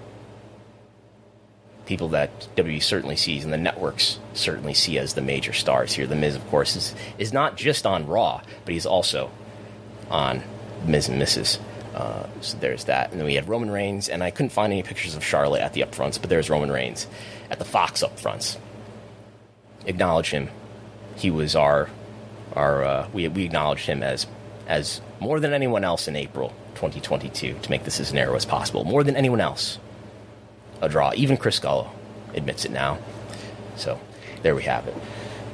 A: People that WWE certainly sees and the networks certainly see as the major stars here. The Miz, of course, is is not just on Raw, but he's also on Ms. and Mrs. Uh, so there's that. And then we had Roman Reigns, and I couldn't find any pictures of Charlotte at the upfronts, but there's Roman Reigns at the Fox upfronts. Acknowledge him. He was our, our uh, we, we acknowledged him as, as more than anyone else in April 2022 to make this as narrow as possible. More than anyone else. A draw. Even Chris Gullo admits it now. So there we have it.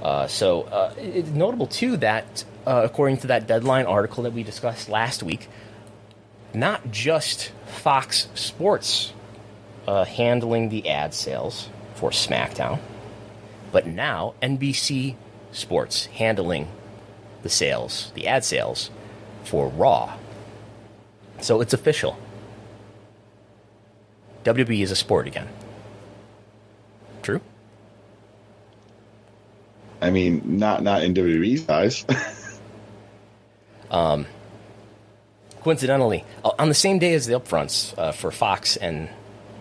A: Uh, so uh, it's notable too that uh, according to that deadline article that we discussed last week, not just Fox Sports uh, handling the ad sales for SmackDown, but now NBC Sports handling the sales, the ad sales for Raw. So it's official. WWE is a sport again. True?
B: I mean, not not in WWE's eyes.
A: um, coincidentally, uh, on the same day as the upfronts uh, for Fox and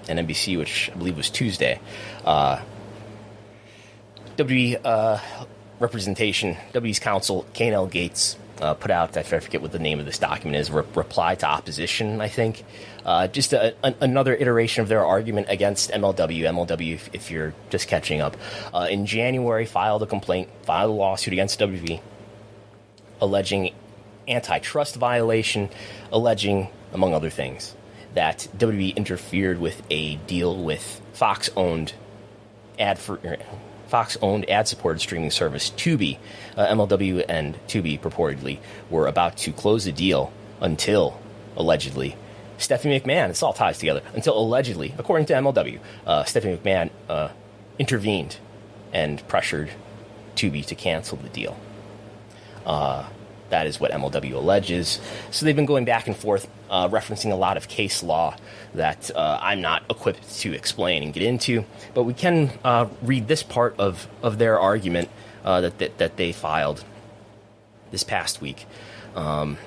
A: and NBC, which I believe was Tuesday, uh, uh, representation, WWE's counsel, K&L Gates, uh, put out, I forget what the name of this document is, re- reply to opposition, I think. Uh, just a, another iteration of their argument against MLW. MLW, if, if you're just catching up, uh, in January filed a complaint, filed a lawsuit against WWE, alleging antitrust violation, alleging, among other things, that WWE interfered with a deal with Fox owned ad for. Er, Fox owned ad supported streaming service Tubi, uh, MLW and Tubi purportedly were about to close the deal until, allegedly, Stephanie McMahon, this all ties together, until allegedly, according to MLW, uh, Stephanie McMahon uh, intervened and pressured Tubi to cancel the deal. Uh, that is what MLW alleges. So they've been going back and forth, uh, referencing a lot of case law that uh, I'm not equipped to explain and get into. But we can uh, read this part of, of their argument uh, that, that, that they filed this past week. Um,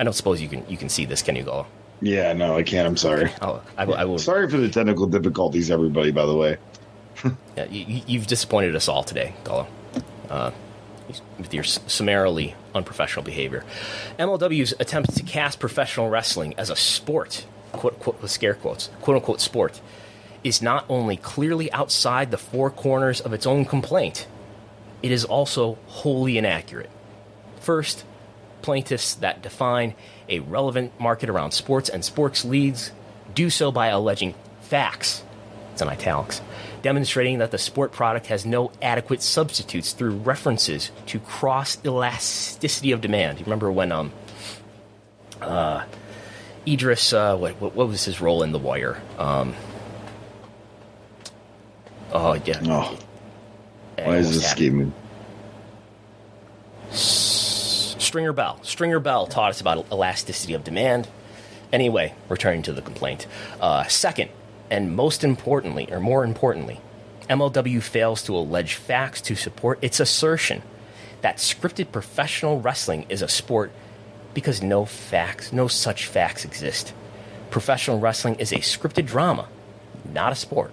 A: I don't suppose you can you can see this, can you, go?
B: Yeah, no, I can't. I'm sorry.
A: Oh, I, I will.
B: Sorry for the technical difficulties, everybody. By the way.
A: yeah, you, have disappointed us all today, Gullo. Uh, with your summarily unprofessional behavior. MLW's attempt to cast professional wrestling as a sport, quote, quote, with scare quotes, quote unquote sport, is not only clearly outside the four corners of its own complaint, it is also wholly inaccurate. First, plaintiffs that define a relevant market around sports and sports leagues do so by alleging facts, it's in italics, demonstrating that the sport product has no adequate substitutes through references to cross elasticity of demand. You remember when um, uh, Idris, uh, what, what, what, was his role in The Wire? Um, oh, yeah.
B: Oh. Why is this escaping
A: Stringer Bell. Stringer Bell taught us about elasticity of demand. Anyway, returning to the complaint. Uh, second, and most importantly, or more importantly, MLW fails to allege facts to support its assertion that scripted professional wrestling is a sport because no facts, no such facts exist. Professional wrestling is a scripted drama, not a sport.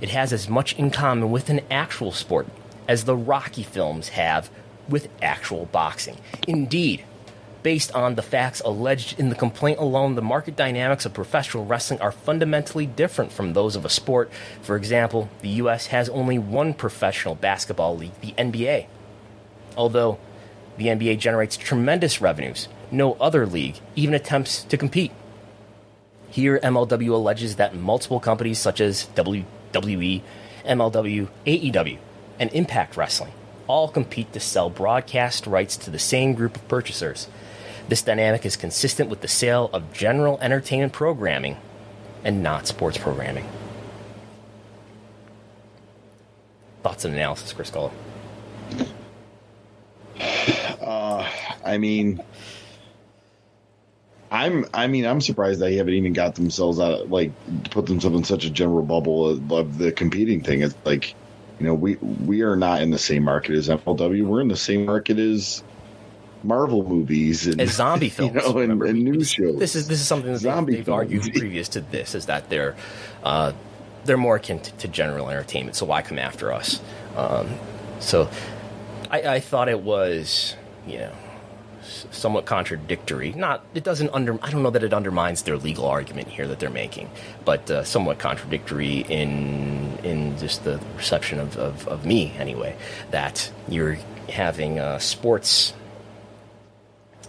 A: It has as much in common with an actual sport as the Rocky films have with actual boxing. Indeed, based on the facts alleged in the complaint alone, the market dynamics of professional wrestling are fundamentally different from those of a sport. For example, the U.S. has only one professional basketball league, the NBA. Although the NBA generates tremendous revenues, no other league even attempts to compete. Here, MLW alleges that multiple companies such as WWE, MLW, AEW, and Impact Wrestling all compete to sell broadcast rights to the same group of purchasers. This dynamic is consistent with the sale of general entertainment programming and not sports programming. Thoughts and analysis, Chris Gullo?
B: Uh, I mean, I'm. I mean, I'm surprised they haven't even got themselves out, of like, put themselves in such a general bubble of, of the competing thing. It's like, you know, we we are not in the same market as MLW. We're in the same market as Marvel movies and
A: zombie films,
B: you know, and, and news shows.
A: This is this is something that zombie they've, they've argued previous to this is that they're uh, they're more akin to, to, general entertainment. So why come after us? Um, so I, I, thought it was you know somewhat contradictory. Not, it doesn't under. I don't know that it undermines their legal argument here that they're making, but uh, somewhat contradictory in in just the reception of, of, of me anyway. That you're having uh, sports.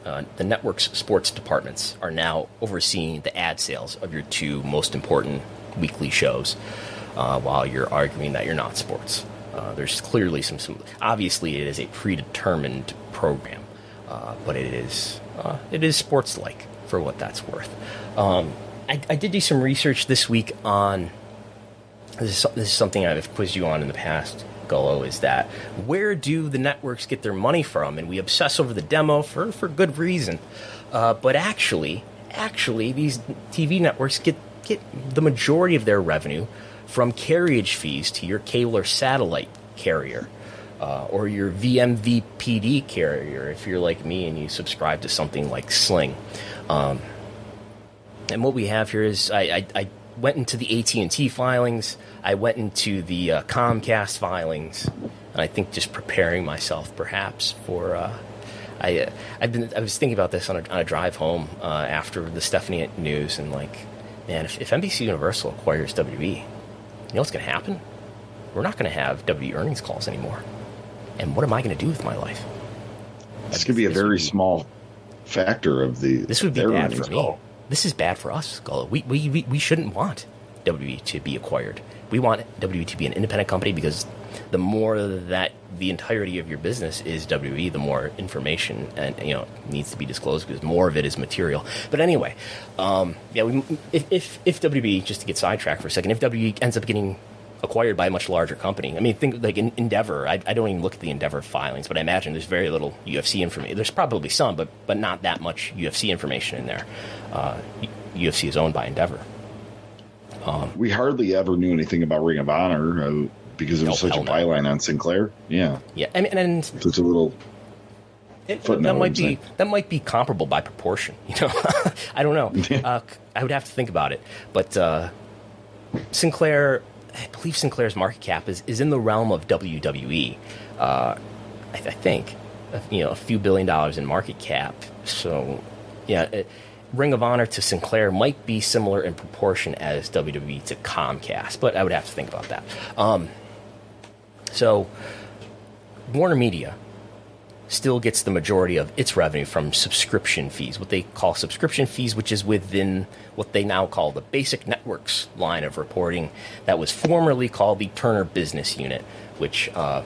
A: Uh, the network's sports departments are now overseeing the ad sales of your two most important weekly shows, uh, while you're arguing that you're not sports. Uh, there's clearly some, some. Obviously, it is a predetermined program, uh, but it is uh, it is sports like for what that's worth. Um, I, I, did do some research this week on. This is, this is something I've quizzed you on in the past. Gullo is that where do the networks get their money from? And we obsess over the demo for for good reason, uh, but actually, actually, these TV networks get get the majority of their revenue from carriage fees to your cable or satellite carrier. Uh, or your vMVPD carrier if you're like me and you subscribe to something like Sling. Um, and what we have here is I, I, I went into the AT&T filings, I went into the uh, Comcast filings, and I think just preparing myself perhaps for. Uh, I uh, I've been I was thinking about this on a, on a drive home uh, after the Stephanie news and like, man, if, if NBC Universal acquires WB, you know what's going to happen? We're not going to have W earnings calls anymore. And what am I going to do with my life?
B: This could be a very be, small factor of the.
A: This would be bad for me. Call. This is bad for us, Gullo. We, we, we, we shouldn't want WB to be acquired. We want WB to be an independent company because the more that the entirety of your business is WB, the more information and you know needs to be disclosed because more of it is material. But anyway, um, yeah, we, if, if if WB just to get sidetracked for a second, if WB ends up getting acquired by a much larger company. I mean, think like in Endeavor. I, I, don't even look at the Endeavor filings, but I imagine there's very little UFC information. There's probably some, but but not that much UFC information in there. Uh, UFC is owned by Endeavor.
B: Um, we hardly ever knew anything about Ring of Honor. Uh, because it was such a byline on Sinclair. Yeah,
A: yeah, I mean, and
B: such a little.
A: It, that might be that might be comparable by proportion. You know, I don't know. Uh, I would have to think about it. But uh, Sinclair, I believe Sinclair's market cap is, is in the realm of WWE. Uh, I, I, think, you know, a few billion dollars in market cap. So, yeah. It, Ring of Honor to Sinclair might be similar in proportion as WWE to Comcast, but I would have to think about that. Um, so, Warner Media still gets the majority of its revenue from subscription fees, what they call subscription fees, which is within what they now call the basic networks line of reporting that was formerly called the Turner Business Unit, which uh,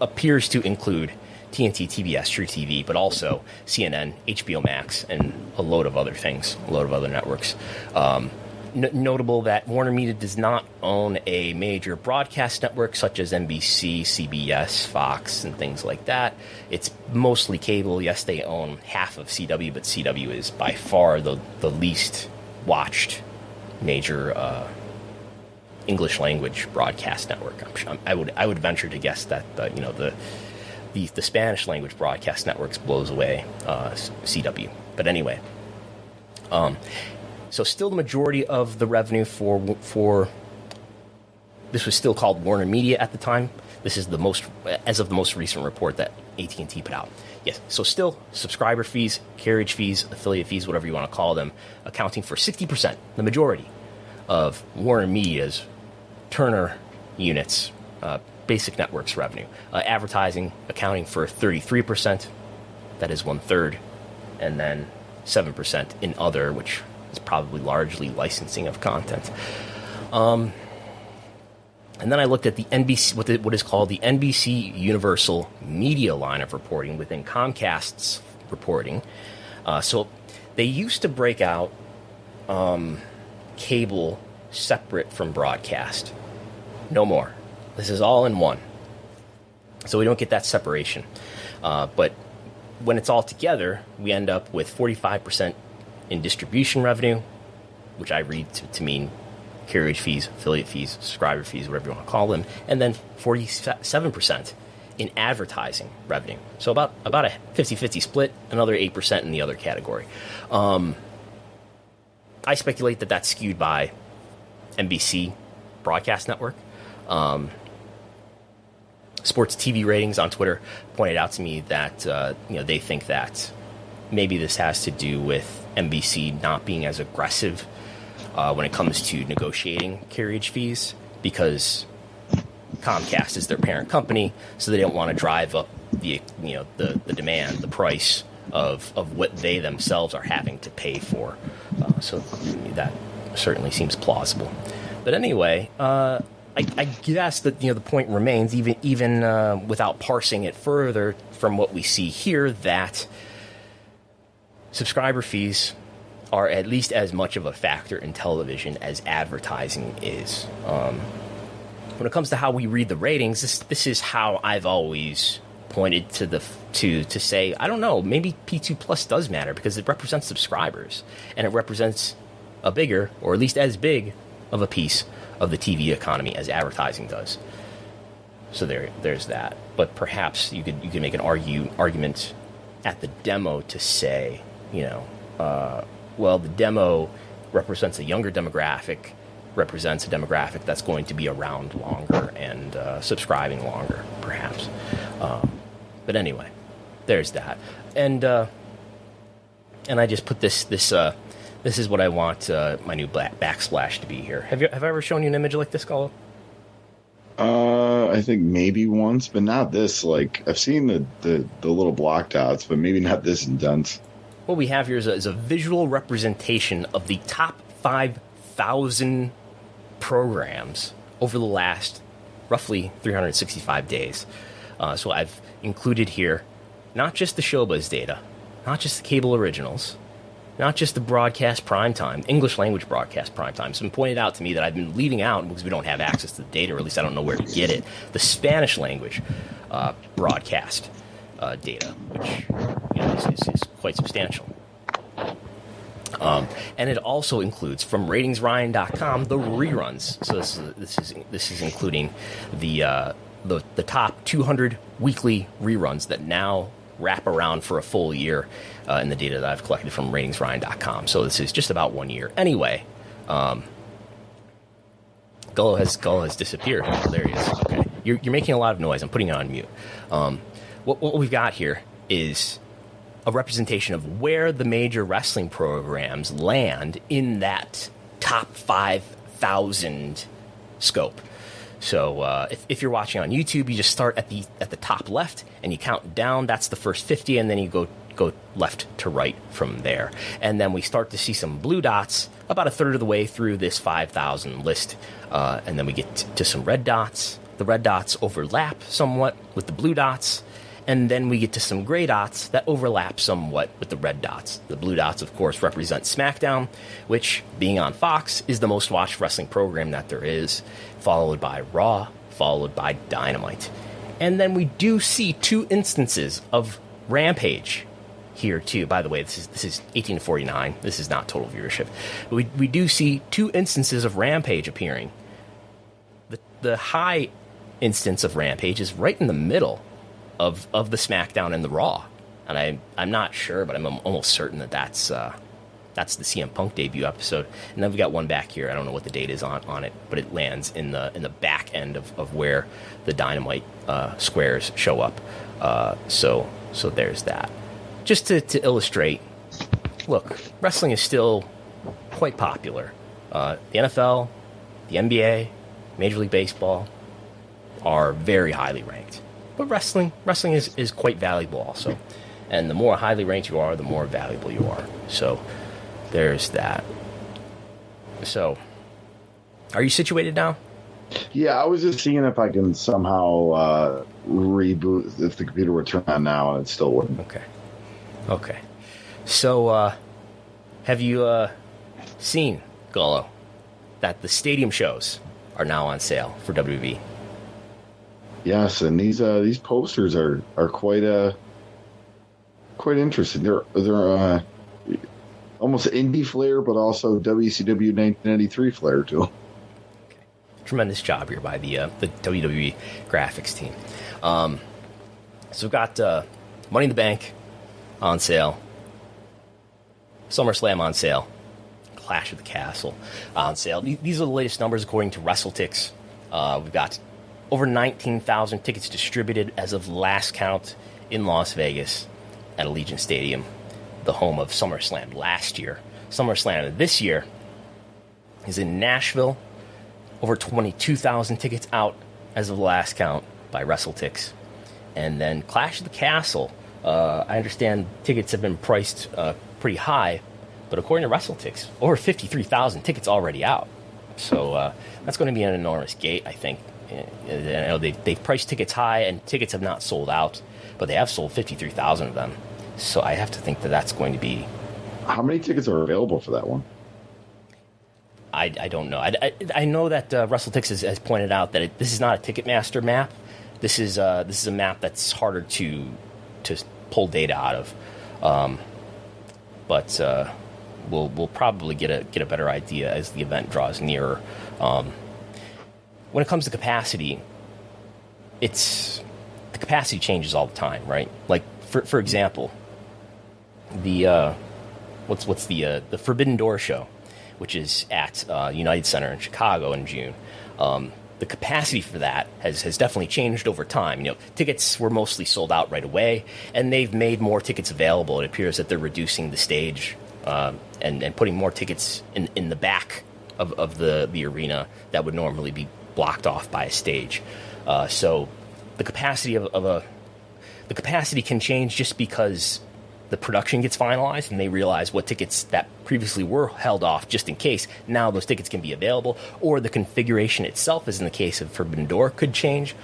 A: appears to include TNT, TBS, truTV, but also CNN, HBO Max, and a load of other things, a load of other networks. Um, N- notable that Warner Media does not own a major broadcast network such as NBC, CBS, Fox, and things like that. It's mostly cable. Yes, they own half of CW, but CW is by far the, the least watched major uh, English language broadcast network. Sure, i would I would venture to guess that the, you know the, the the Spanish language broadcast networks blows away uh, CW. But anyway. Um, so still the majority of the revenue for for this was still called Warner Media at the time. This is the most as of the most recent report that AT&T put out. Yes, so still subscriber fees, carriage fees, affiliate fees, whatever you want to call them, accounting for 60%, the majority of Warner Media's Turner units, uh, basic networks revenue. Uh, advertising accounting for 33%, that is one third, and then 7% in other, which is probably largely licensing of content. Um, and then I looked at the NBC, what, the, what is called the NBC Universal Media line of reporting within Comcast's reporting. Uh, so they used to break out um, cable separate from broadcast. No more. This is all in one. So we don't get that separation. Uh, but when it's all together, we end up with 45% in distribution revenue, which I read to, to mean carriage fees, affiliate fees, subscriber fees, whatever you want to call them, and then 47% in advertising revenue. So about about a 50-50 split, another 8% in the other category. Um, I speculate that that's skewed by NBC broadcast network. Um, Sports TV Ratings on Twitter pointed out to me that uh, you know they think that maybe this has to do with NBC not being as aggressive uh, when it comes to negotiating carriage fees because Comcast is their parent company, so they don't want to drive up the you know the, the demand, the price of of what they themselves are having to pay for. Uh, so that certainly seems plausible. But anyway, uh, I, I, guess that you know the point remains, even even uh, without parsing it further from what we see here, that subscriber fees are at least as much of a factor in television as advertising is. Um, when it comes to how we read the ratings, this this is how I've always pointed to the to to say I don't know maybe P2 Plus does matter because it represents subscribers and it represents a bigger or at least as big of a piece of the TV economy as advertising does. So there there's that. But perhaps you could you could make an argue argument at the demo to say you know uh, well the demo represents a younger demographic represents a demographic that's going to be around longer and uh, subscribing longer, perhaps. Um, but anyway, there's that, and uh, and I just put this this uh, this is what I want uh, my new backsplash to be here. Have you have I ever shown you an image like this, Gullo?
B: Uh, I think maybe once, but not this. Like I've seen the, the, the little block dots, but maybe not this intense.
A: What we have here is a, is a visual representation of the top five thousand programs over the last roughly 365 days. Uh, so I've included here not just the Showbuzz data, not just the cable originals, not just the broadcast prime time, English language broadcast prime time. It's been pointed out to me that I've been leaving out because we don't have access to the data, or at least I don't know where to get it. The Spanish language uh, broadcast uh, data, which you know, is, is, is quite substantial. Um, and it also includes from ratingsryan.com the reruns. So this is this is this is including the uh, the the top 200 weekly reruns that now wrap around for a full year uh, in the data that I've collected from ratingsryan.com. So this is just about one year. Anyway, um, Gullo has Gullo has disappeared. Oh, there he is. Okay, you're, you're making a lot of noise. I'm putting it on mute. Um, what, what we've got here is a representation of where the major wrestling programs land in that top 5,000 scope. So uh, if, if, you're watching on YouTube, you just start at the at the top left and you count down. That's the first 50, and then you go go left to right from there. And then we start to see some blue dots about a third of the way through this 5,000 list, uh, and then we get to some red dots. The red dots overlap somewhat with the blue dots, and then we get to some gray dots that overlap somewhat with the red dots. The blue dots, of course, represent SmackDown, which, being on Fox, is the most watched wrestling program that there is, followed by Raw, followed by Dynamite. And then we do see two instances of Rampage here too. By the way, this is this is 18 to 49. This is not total viewership. But we we do see two instances of Rampage appearing. The the high instance of Rampage is right in the middle of of the SmackDown and the Raw, and I I'm not sure, but I'm almost certain that that's uh, that's the CM Punk debut episode. And then we got one back here. I don't know what the date is on, on it, but it lands in the in the back end of, of where the Dynamite uh, squares show up. Uh, so so there's that. Just to, to illustrate, look, wrestling is still quite popular. Uh, the NFL, the NBA, Major League Baseball are very highly ranked. But wrestling, wrestling is, is quite valuable also. And the more highly ranked you are, the more valuable you are. So there's that. So, are you situated now?
B: Yeah, I was just seeing if I can somehow uh, reboot if the computer would turn on now and it still wouldn't.
A: Okay. Okay. So, uh, have you uh, seen, Gullo that the stadium shows are now on sale for WWE?
B: Yes, and these uh, these posters are are quite uh quite interesting. They're they're uh, almost indie flair, but also WCW 1993 flair too. Okay.
A: Tremendous job here by the uh, the WWE graphics team. Um, so we've got uh, Money in the Bank on sale, SummerSlam on sale, Clash of the Castle on sale. These are the latest numbers according to WrestleTix. Uh, we've got over 19,000 tickets distributed as of last count in Las Vegas at Allegiant Stadium, the home of SummerSlam last year. SummerSlam this year is in Nashville. Over 22,000 tickets out as of last count by WrestleTix. And then Clash of the Castle. Uh, I understand tickets have been priced uh, pretty high, but according to WrestleTix, over 53,000 tickets already out. So uh, that's going to be an enormous gate, I think. You know, they've, they've priced tickets high, and tickets have not sold out, but they have sold 53,000 of them. So I have to think that that's going to be.
B: How many tickets are available for that one?
A: I, I don't know. I, I, I know that uh, Tix has, has pointed out that it, this is not a Ticketmaster map. This is uh, this is a map that's harder to to pull data out of. Um, but uh, we'll we'll probably get a get a better idea as the event draws nearer. Um, when it comes to capacity, it's the capacity changes all the time, right? Like for for example, the uh, what's what's the uh, the Forbidden Door show, which is at uh, United Center in Chicago in June. Um, the capacity for that has, has definitely changed over time. You know, tickets were mostly sold out right away, and they've made more tickets available. It appears that they're reducing the stage uh, and, and putting more tickets in, in the back of, of the, the arena that would normally be blocked off by a stage. Uh, so the capacity of, of a the capacity can change just because the production gets finalized and they realize what tickets that previously were held off just in case now those tickets can be available or the configuration itself as in the case of forbidden door could change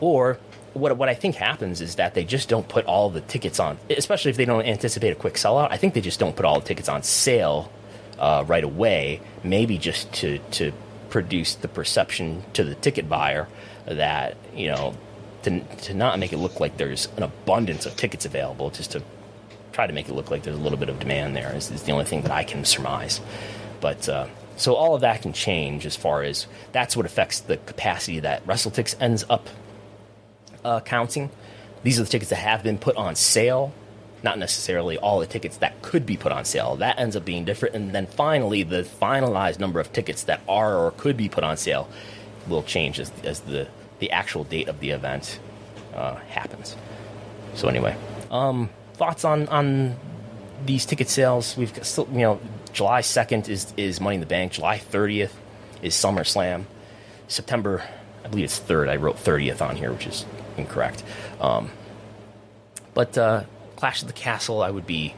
A: or what, what i think happens is that they just don't put all the tickets on especially if they don't anticipate a quick sellout i think they just don't put all the tickets on sale uh, right away maybe just to, to produce the perception to the ticket buyer that you know to, to not make it look like there's an abundance of tickets available just to try to make it look like there's a little bit of demand there. Is, is the only thing that I can surmise. But uh, so all of that can change as far as that's what affects the capacity that WrestleTix ends up uh, counting. These are the tickets that have been put on sale, not necessarily all the tickets that could be put on sale. That ends up being different. And then finally, the finalized number of tickets that are or could be put on sale will change as, as the, the actual date of the event uh, happens. So, anyway, um, thoughts on on these ticket sales? We've got still, you know, July second is is Money in the Bank. July thirtieth is SummerSlam. September, I believe it's third. I wrote thirtieth on here, which is incorrect. Um, but uh, Clash of the Castle, I would be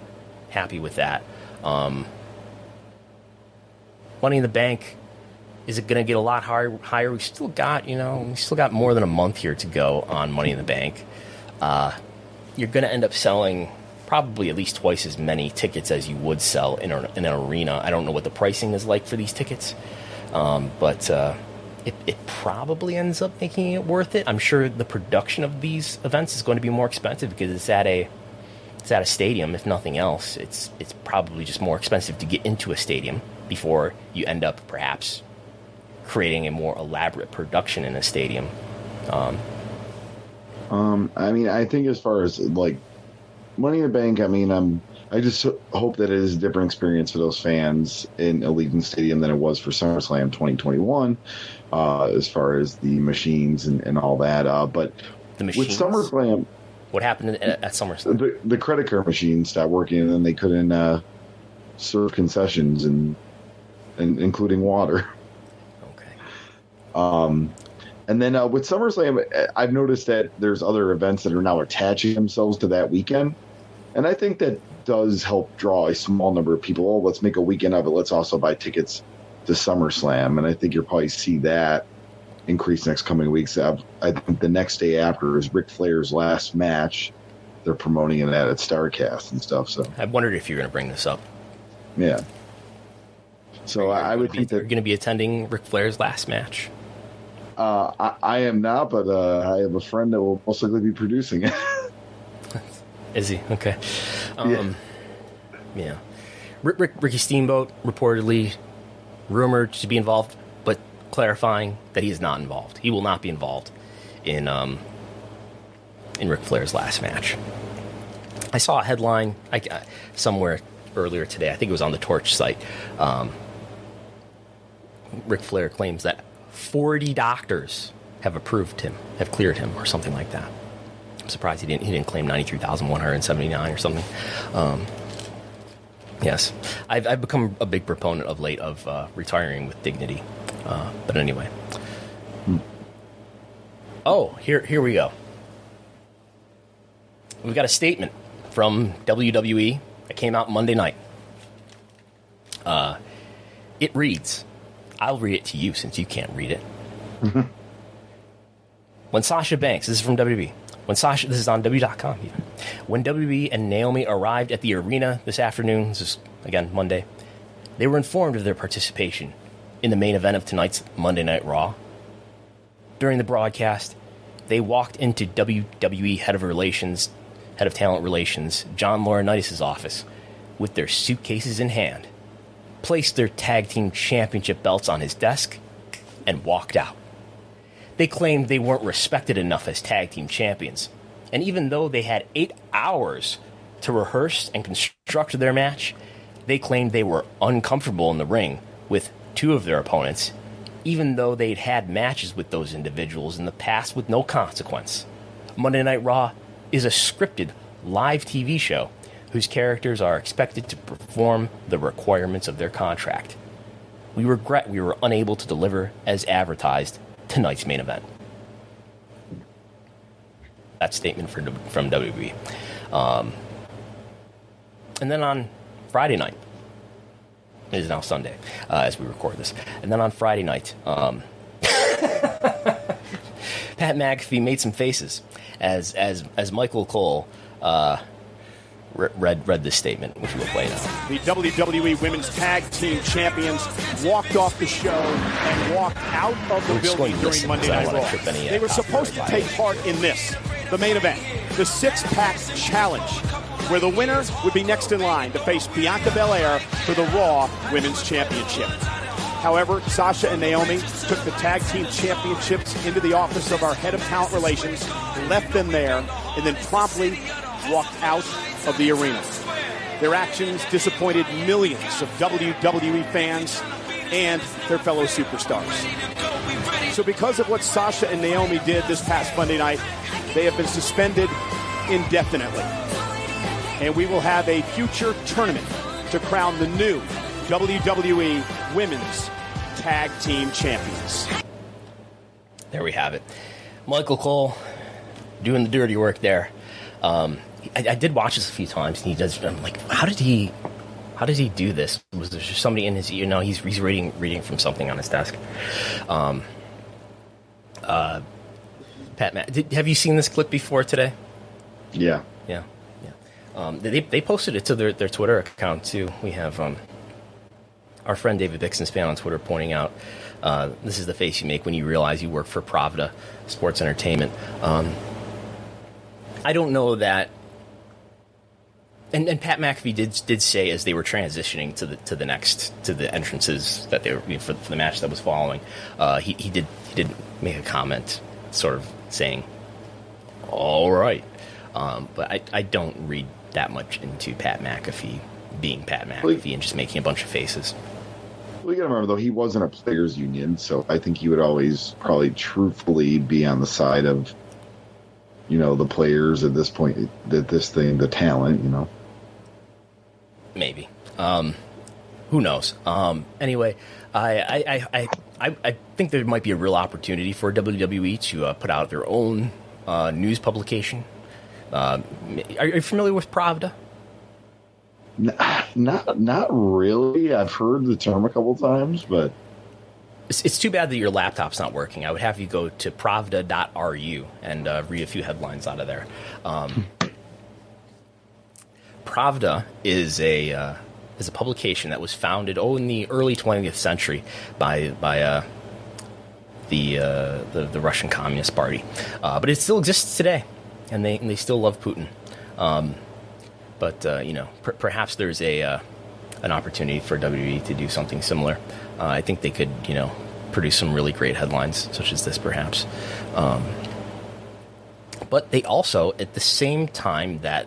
A: happy with that. Um, Money in the Bank, is it going to get a lot higher? Higher? We still got, you know, we still got more than a month here to go on Money in the Bank. Uh, you're going to end up selling probably at least twice as many tickets as you would sell in, a, in an arena. I don't know what the pricing is like for these tickets, um, but uh, it, it, probably ends up making it worth it. I'm sure the production of these events is going to be more expensive because it's at a it's at a stadium. If nothing else, it's it's probably just more expensive to get into a stadium before you end up perhaps creating a more elaborate production in a stadium. Um,
B: um, I mean, I think as far as like Money in the Bank, I mean, I'm I just hope that it is a different experience for those fans in Allegiant Stadium than it was for SummerSlam 2021, uh, as far as the machines and, and all that. Uh, but
A: the
B: with SummerSlam,
A: what happened at, at SummerSlam?
B: The, the, credit card machine stopped working, and then they couldn't uh, serve concessions and, and including water.
A: Okay.
B: Um, and then uh, with SummerSlam, I've noticed that there's other events that are now attaching themselves to that weekend. And I think that does help draw a small number of people. Oh, let's make a weekend of it. Let's also buy tickets to SummerSlam. And I think you'll probably see that increase next coming weeks. I think the next day after is Ric Flair's last match. They're promoting it at Starcast and stuff. So
A: I wondered if you were going to bring this up.
B: Yeah. So I, I would think that
A: you're going to be attending Ric Flair's last match.
B: Uh, I, I, am not, but uh, I have a friend that will most likely be producing it.
A: Is he okay? Um, yeah. yeah. Rick, Rick, Ricky Steamboat reportedly rumored to be involved, clarifying that he is not involved. He will not be involved in um, in Ric Flair's last match. I saw a headline I, somewhere earlier today. I think it was on the Torch site. Um, Ric Flair claims that 40 doctors have approved him, have cleared him, or something like that. I'm surprised he didn't he didn't claim ninety three thousand one hundred seventy nine or something. Um, yes, I've, I've become a big proponent of late of uh, retiring with dignity. Uh, but anyway, oh here here we go. We've got a statement from WWE that came out Monday night. Uh, it reads, I'll read it to you since you can't read it. When Sasha Banks, this is from WWE, when Sasha, this is on W.com even. When WWE and Naomi arrived at the arena this afternoon, this is again Monday, they were informed of their participation in the main event of tonight's Monday Night Raw. During the broadcast, they walked into WWE head of relations, head of talent relations, John Laurinaitis' office, with their suitcases in hand, placed their tag team championship belts on his desk, and walked out. They claimed they weren't respected enough as tag team champions. And even though they had eight hours to rehearse and construct their match, they claimed they were uncomfortable in the ring with two of their opponents, even though they'd had matches with those individuals in the past with no consequence. Monday Night Raw is a scripted live TV show whose characters are expected to perform the requirements of their contract. We regret we were unable to deliver as advertised tonight's main event. That statement from WB. Um, and then on Friday night, it is now Sunday uh, as we record this. And then on Friday night, um, Pat McAfee made some faces as as as Michael Cole uh, read read this statement, which we'll play now.
C: The WWE Women's Tag Team Champions walked off the show and walked out of the building during
A: listen,
C: Monday Night Raw.
A: any, uh,
C: They were supposed to take part in this, the main event, the Six Pack Challenge, where the winner would be next in line to face Bianca Belair for the Raw Women's Championship. However, Sasha and Naomi took the tag team championships into the office of our head of talent relations, left them there, and then promptly walked out of the arena. Their actions disappointed millions of WWE fans and their fellow superstars. So, because of what Sasha and Naomi did this past Monday night, they have been suspended indefinitely. And we will have a future tournament to crown the new WWE Women's Tag Team Champions.
A: There we have it. Michael Cole doing the dirty work there. Um, I, I did watch this a few times, and he does. I'm like, how did he? How does he do this? Was there just somebody in his ear? No, he's he's reading reading from something on his desk. Um, uh, Pat, Matt, did, have you seen this clip before today?
B: Yeah.
A: Yeah, yeah. Um, they they posted it to their, their Twitter account too. We have um, our friend David Bixenspan on Twitter pointing out uh, this is the face you make when you realize you work for Pravda Sports Entertainment. Um, I don't know that. And, and Pat McAfee did did say as they were transitioning to the to the next to the entrances that they were you know, for, for the match that was following, uh, he he did he did make a comment, sort of saying, "All right," um, but I I don't read that much into Pat McAfee being Pat McAfee and just making a bunch of faces.
B: We got to remember though he wasn't a players union, so I think he would always probably truthfully be on the side of, you know, the players at this point, that this thing, the talent, you know.
A: Maybe. Um, who knows? Um, anyway, I, I, I, I, I, I think there might be a real opportunity for WWE to uh, put out their own uh, news publication. Uh, are you familiar with Pravda?
B: Not, not really. I've heard the term a couple times, but
A: It's, it's too bad that your laptop's not working. I would have you go to pravda.ru and uh, read a few headlines out of there. Um, Pravda is a uh, is a publication that was founded oh in the early 20th century by by uh, the, uh, the the Russian Communist Party, uh, but it still exists today, and they and they still love Putin. Um, but uh, you know, per- perhaps there's a uh, an opportunity for WWE to do something similar. Uh, I think they could, you know, produce some really great headlines, such as this, perhaps. Um, but they also, at the same time that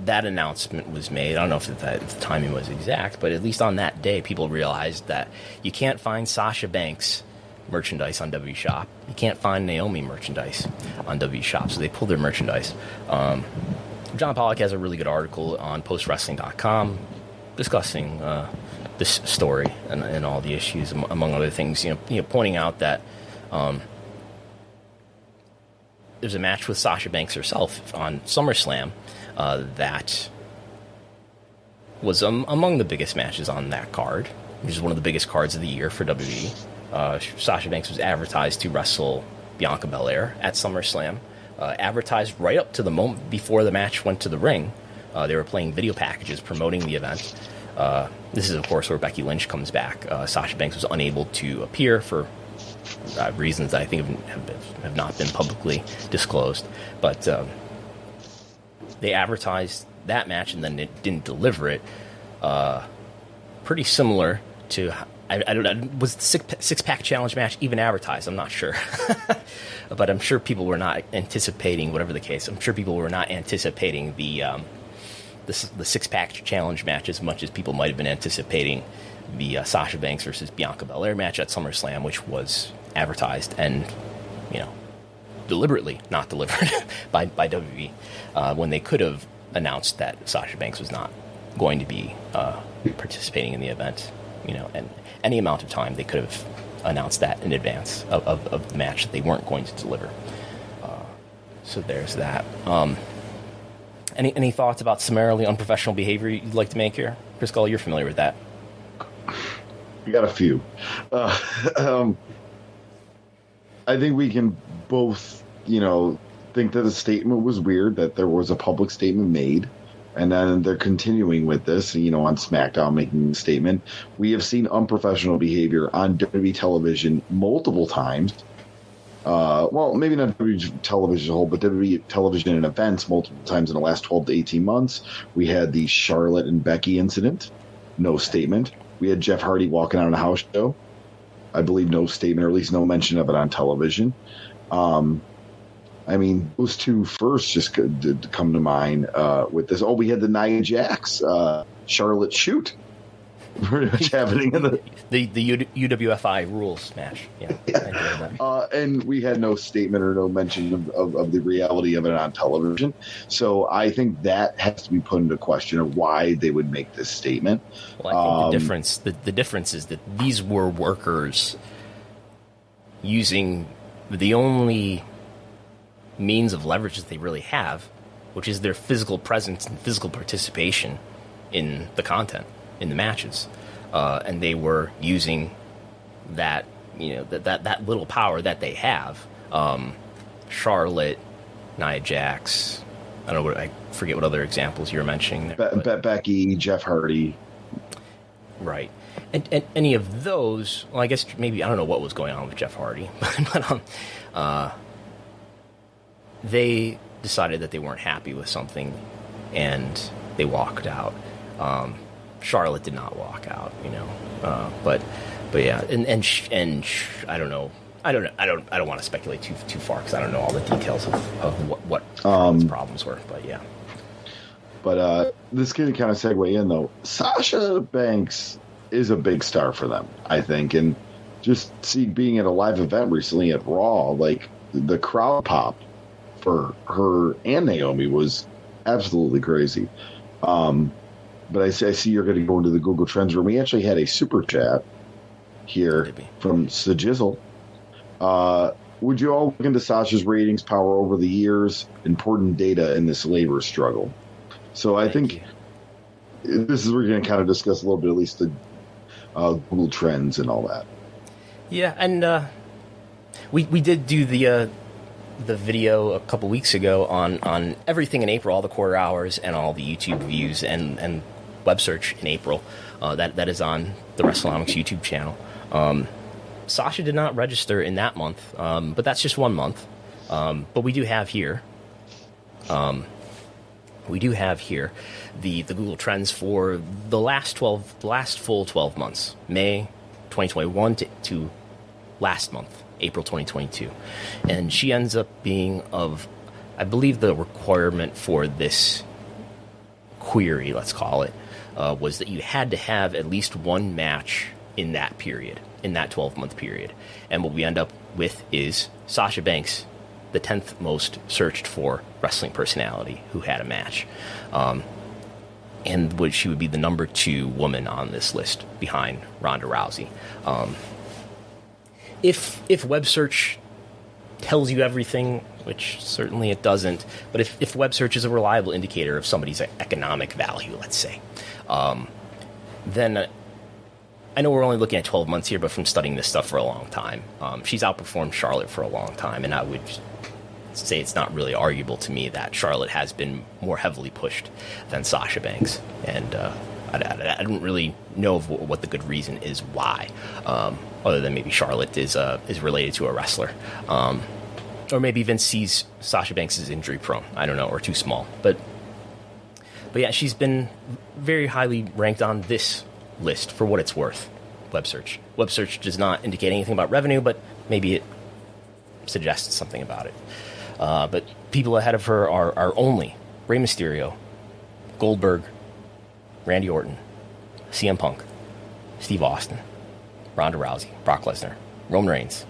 A: that announcement was made, I don't know if, that, if the timing was exact, but at least on that day, people realized that you can't find Sasha Banks merchandise on W Shop. You can't find Naomi merchandise on W Shop, so they pull their merchandise. Um, John Pollock has a really good article on postwrestling.com discussing uh, this story and, and, all the issues, among other things. You know, you know pointing out that um, there's a match with Sasha Banks herself on SummerSlam uh, that was um, among the biggest matches on that card, which is one of the biggest cards of the year for WWE. Uh, Sasha Banks was advertised to wrestle Bianca Belair at SummerSlam, uh, advertised right up to the moment before the match went to the ring. Uh, they were playing video packages promoting the event. Uh, this is, of course, where Becky Lynch comes back. Uh, Sasha Banks was unable to appear for uh, reasons that I think have, have, not been publicly disclosed. But um, they advertised that match and then it didn't deliver it. Uh, pretty similar to I, I, don't know was the six, six pack challenge match even advertised? I'm not sure, but I'm sure people were not anticipating whatever the case. I'm sure people were not anticipating the um, the, the six pack challenge match as much as people might have been anticipating the uh, Sasha Banks versus Bianca Belair match at SummerSlam, which was advertised and you know deliberately not delivered by by WWE uh, when they could have announced that Sasha Banks was not going to be uh, participating in the event. You know, and any amount of time they could have announced that in advance of, of, of the match that they weren't going to deliver. Uh, so there's that. Um, any any thoughts about summarily unprofessional behavior you'd like to make here, Chris Gullo? You're familiar with that.
B: We got a few. Uh, um, I think we can both, you know, think that the statement was weird, that there was a public statement made, and then they're continuing with this, you know, on SmackDown making the statement. We have seen unprofessional behavior on WWE television multiple times. Uh, well, maybe not WWE television a whole, but WWE television and events multiple times in the last 12 to 18 months. We had the Charlotte and Becky incident, no statement. We had Jeff Hardy walking out on a house show. I believe no statement, or at least no mention of it on television. Um, I mean, those two first just did come to mind uh, with this. Oh, we had the Nia Jax uh, Charlotte shoot pretty much happening in the
A: the, the UWFI rules match. Yeah,
B: yeah. Uh, and we had no statement or no mention of, of, of, the reality of it on television. So I think that has to be put into question of why they would make this statement.
A: Well, I think um, the difference the, the difference is that these were workers using the only means of leverage that they really have, which is their physical presence and physical participation in the content, in the matches. Uh, and they were using that, you know, that, that, that little power that they have. Um, Charlotte, Nia Jax, I don't know what, I forget what other examples you were mentioning there.
B: Be- Be- Becky, Jeff Hardy.
A: Right. And, and, any of those, well, I guess maybe, I don't know what was going on with Jeff Hardy, but, but um, uh, they decided that they weren't happy with something and they walked out. Um, Charlotte did not walk out, you know, uh, but but yeah, and and sh- and sh- I don't know. I don't know. I don't. I don't want to speculate too too far because I don't know all the details of, of what what um, problems were. But yeah.
B: But uh, this can kind of segue in though. Sasha Banks is a big star for them, I think, and just see being at a live event recently at Raw, like the crowd pop for her and Naomi was absolutely crazy. Um, but I, see, I, see you're going to go into the Google Trends room. We actually had a super chat here from Sajizzle. Uh, would you all look into Sasha's ratings power over the years? Important data in this labor struggle. So I think this is where we're going to kind of discuss a little bit, at least the uh, Google Trends and all that.
A: Yeah, and uh, we we did do the uh, the video a couple weeks ago on on everything in April, all the quarter hours and all the YouTube views and and web search in April. Uh, that that is on the WrestleNomics YouTube channel. Um, Sasha did not register in that month, um, but that's just one month. Um, but we do have here. Um, we do have here the, the Google Trends for the last twelve, last full twelve months, May 2021 to, to last month, April 2022. And she ends up being of, I believe the requirement for this query, let's call it, uh, was that you had to have at least one match in that period. in that 12 month period. And what we end up with is Sasha Banks, the 10th most searched for wrestling personality who had a match. Um, and would she would be the number two woman on this list behind Ronda Rousey. Um, if if web search tells you everything, which certainly it doesn't, but if, if web search is a reliable indicator of somebody's economic value, let's say, um, then uh, I know we're only looking at 12 months here, but from studying this stuff for a long time, um, she's outperformed Charlotte for a long time, and I would say it's not really arguable to me that Charlotte has been more heavily pushed than Sasha Banks, and uh, I, I, I, don't really know what the good reason is why, um, other than maybe Charlotte is uh, is related to a wrestler, um, or maybe Vince sees Sasha Banks injury prone. I don't know, or too small, but but yeah, she's been very highly ranked on this list for what it's worth. Web search. Web search does not indicate anything about revenue, but maybe it suggests something about it. Uh, but people ahead of her are, are only Rey Mysterio, Goldberg, Randy Orton, CM Punk, Steve Austin, Ronda Rousey, Brock Lesnar, Roman Reigns,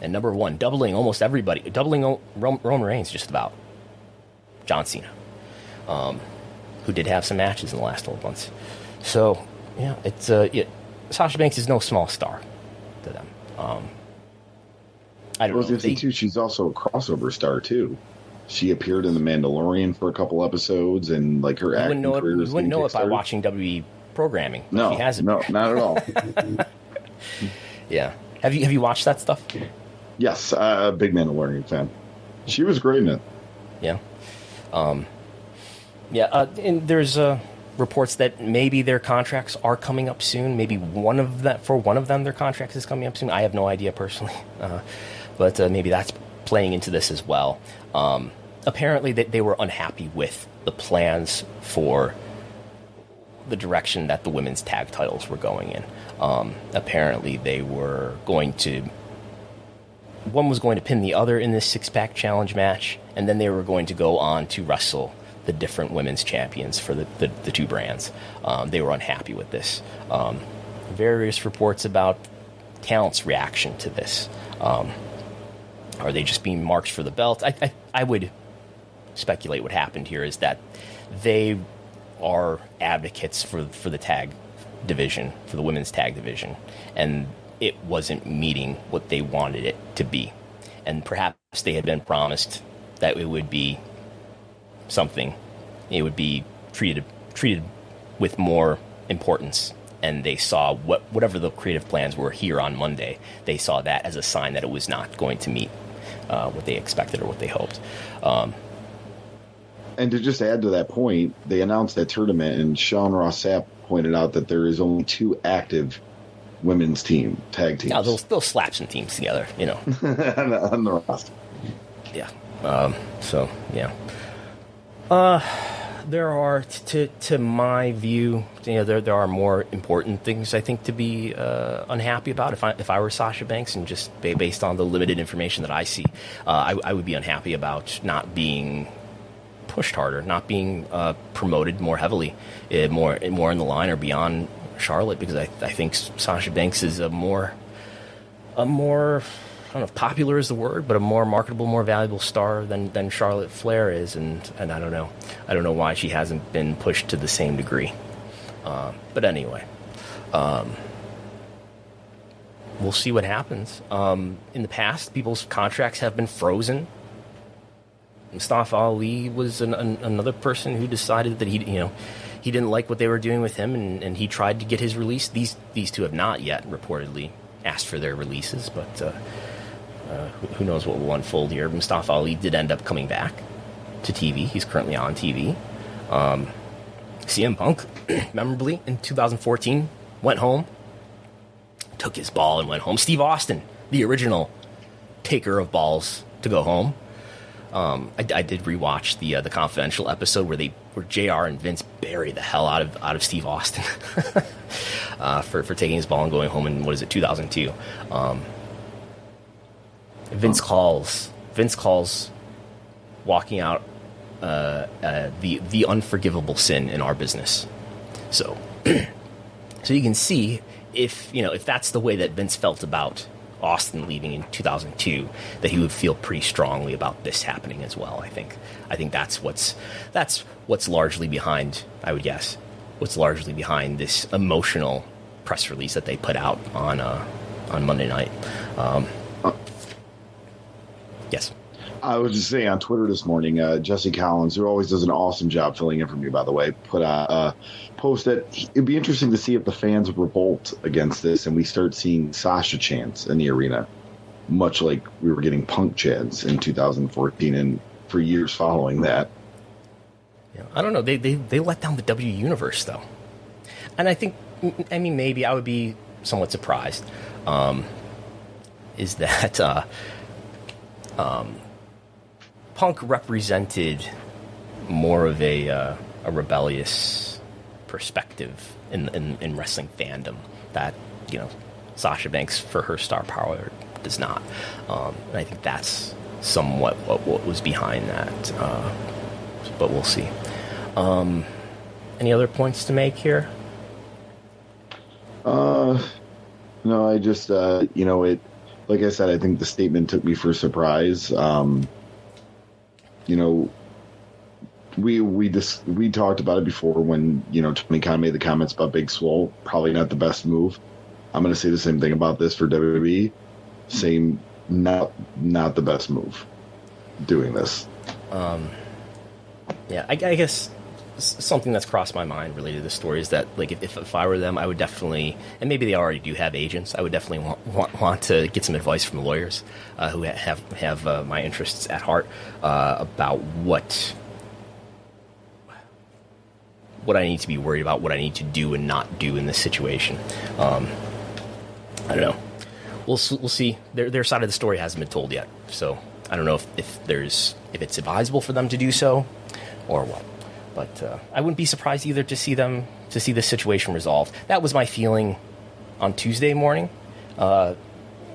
A: and number one, doubling almost everybody, doubling Roman Reigns just about, John Cena, um, who did have some matches in the last 12 months. So, yeah, it's uh, yeah, Sasha Banks is no small star to them. Um,
B: I don't well, know. They, too, she's also a crossover star too. She appeared in The Mandalorian for a couple episodes, and like her acting
A: wouldn't
B: career.
A: It, you wouldn't know it by watching WWE programming.
B: No, she hasn't. No, not at all.
A: yeah. Have you have you watched that stuff?
B: Yes, uh, a big Mandalorian fan. She was great in it.
A: Yeah. Um, yeah, uh, and there's uh, reports that maybe their contracts are coming up soon. Maybe one of that for one of them, their contracts is coming up soon. I have no idea personally. Uh, but uh, maybe that's playing into this as well. Um, apparently, they, they were unhappy with the plans for the direction that the women's tag titles were going in. Um, apparently, they were going to. One was going to pin the other in this six pack challenge match, and then they were going to go on to wrestle the different women's champions for the, the, the two brands. Um, they were unhappy with this. Um, various reports about talent's reaction to this. Um, are they just being marked for the belt? I, I, I would speculate what happened here is that they are advocates for for the tag division, for the women's tag division, and it wasn't meeting what they wanted it to be. And perhaps they had been promised that it would be something, it would be treated treated with more importance. And they saw what whatever the creative plans were here on Monday. They saw that as a sign that it was not going to meet uh, what they expected or what they hoped. Um,
B: and to just add to that point, they announced that tournament, and Sean Ross Sapp pointed out that there is only two active women's team tag teams.
A: Yeah, they'll, they'll slap some teams together, you know,
B: on the roster.
A: Yeah. Um, so yeah. Uh, there are, to to my view, you know, there there are more important things I think to be uh, unhappy about. If I if I were Sasha Banks and just based on the limited information that I see, uh, I, I, would be unhappy about not being pushed harder, not being uh, promoted more heavily, uh, more more in the line or beyond Charlotte, because I I think Sasha Banks is a more a more I don't know if popular is the word, but a more marketable, more valuable star than, than Charlotte Flair is, and, and I don't know, I don't know why she hasn't been pushed to the same degree. Uh, but anyway, um, we'll see what happens. Um, in the past, people's contracts have been frozen. Mustafa Ali was an, an, another person who decided that he, you know, he didn't like what they were doing with him, and, and he tried to get his release. These these two have not yet reportedly asked for their releases, but. Uh, uh, who knows what will unfold here? Mustafa Ali did end up coming back to TV. He's currently on TV. Um, CM Punk, memorably in 2014, went home, took his ball and went home. Steve Austin, the original taker of balls to go home. Um, I, I, did rewatch the uh, the confidential episode where they where Jr. and Vince bury the hell out of out of Steve Austin uh, for for taking his ball and going home in what is it 2002. Um, Vince calls. Vince calls walking out uh, uh, the the unforgivable sin in our business. So, So you can see if you know if that's the way that Vince felt about Austin leaving in 2002, that he would feel pretty strongly about this happening as well. I think. I think that's what's that's what's largely behind. I would guess what's largely behind this emotional press release that they put out on uh, on Monday night. Um, yes.
B: I was just saying on Twitter this morning, uh, Jesse Collins, who always does an awesome job filling in for me, by the way, put a post that it'd be interesting to see if the fans revolt against this and we start seeing Sasha chants in the arena, much like we were getting punk chants in 2014 and for years following that.
A: Yeah, I don't know. They, they, they let down the W Universe, though. And I think, I mean, maybe I would be somewhat surprised. Um, is that uh, um, Punk represented more of a, uh, a rebellious perspective in, in, in wrestling fandom that you know Sasha Banks for her star power does not, um, and I think that's somewhat what, what was behind that. Uh, but we'll see. Um, any other points to make here?
B: Uh, no, I just uh, you know it. Like I said, I think the statement took me for surprise. Um, you know, we we just we talked about it before when you know Tony Khan made the comments about Big Swole. Probably not the best move. I'm going to say the same thing about this for WWE. Same, not not the best move. Doing this.
A: Um, yeah, I, I guess something that's crossed my mind related to the story is that like if, if I were them, I would definitely, and maybe they already do have agents. I would definitely want want, want to get some advice from lawyers uh, who have have uh, my interests at heart uh, about what what I need to be worried about, what I need to do and not do in this situation. Um, I don't know. We'll we'll see. Their their side of the story hasn't been told yet, so I don't know if, if there's if it's advisable for them to do so or what. But uh, I wouldn't be surprised either to see them to see this situation resolved. That was my feeling on Tuesday morning. Uh,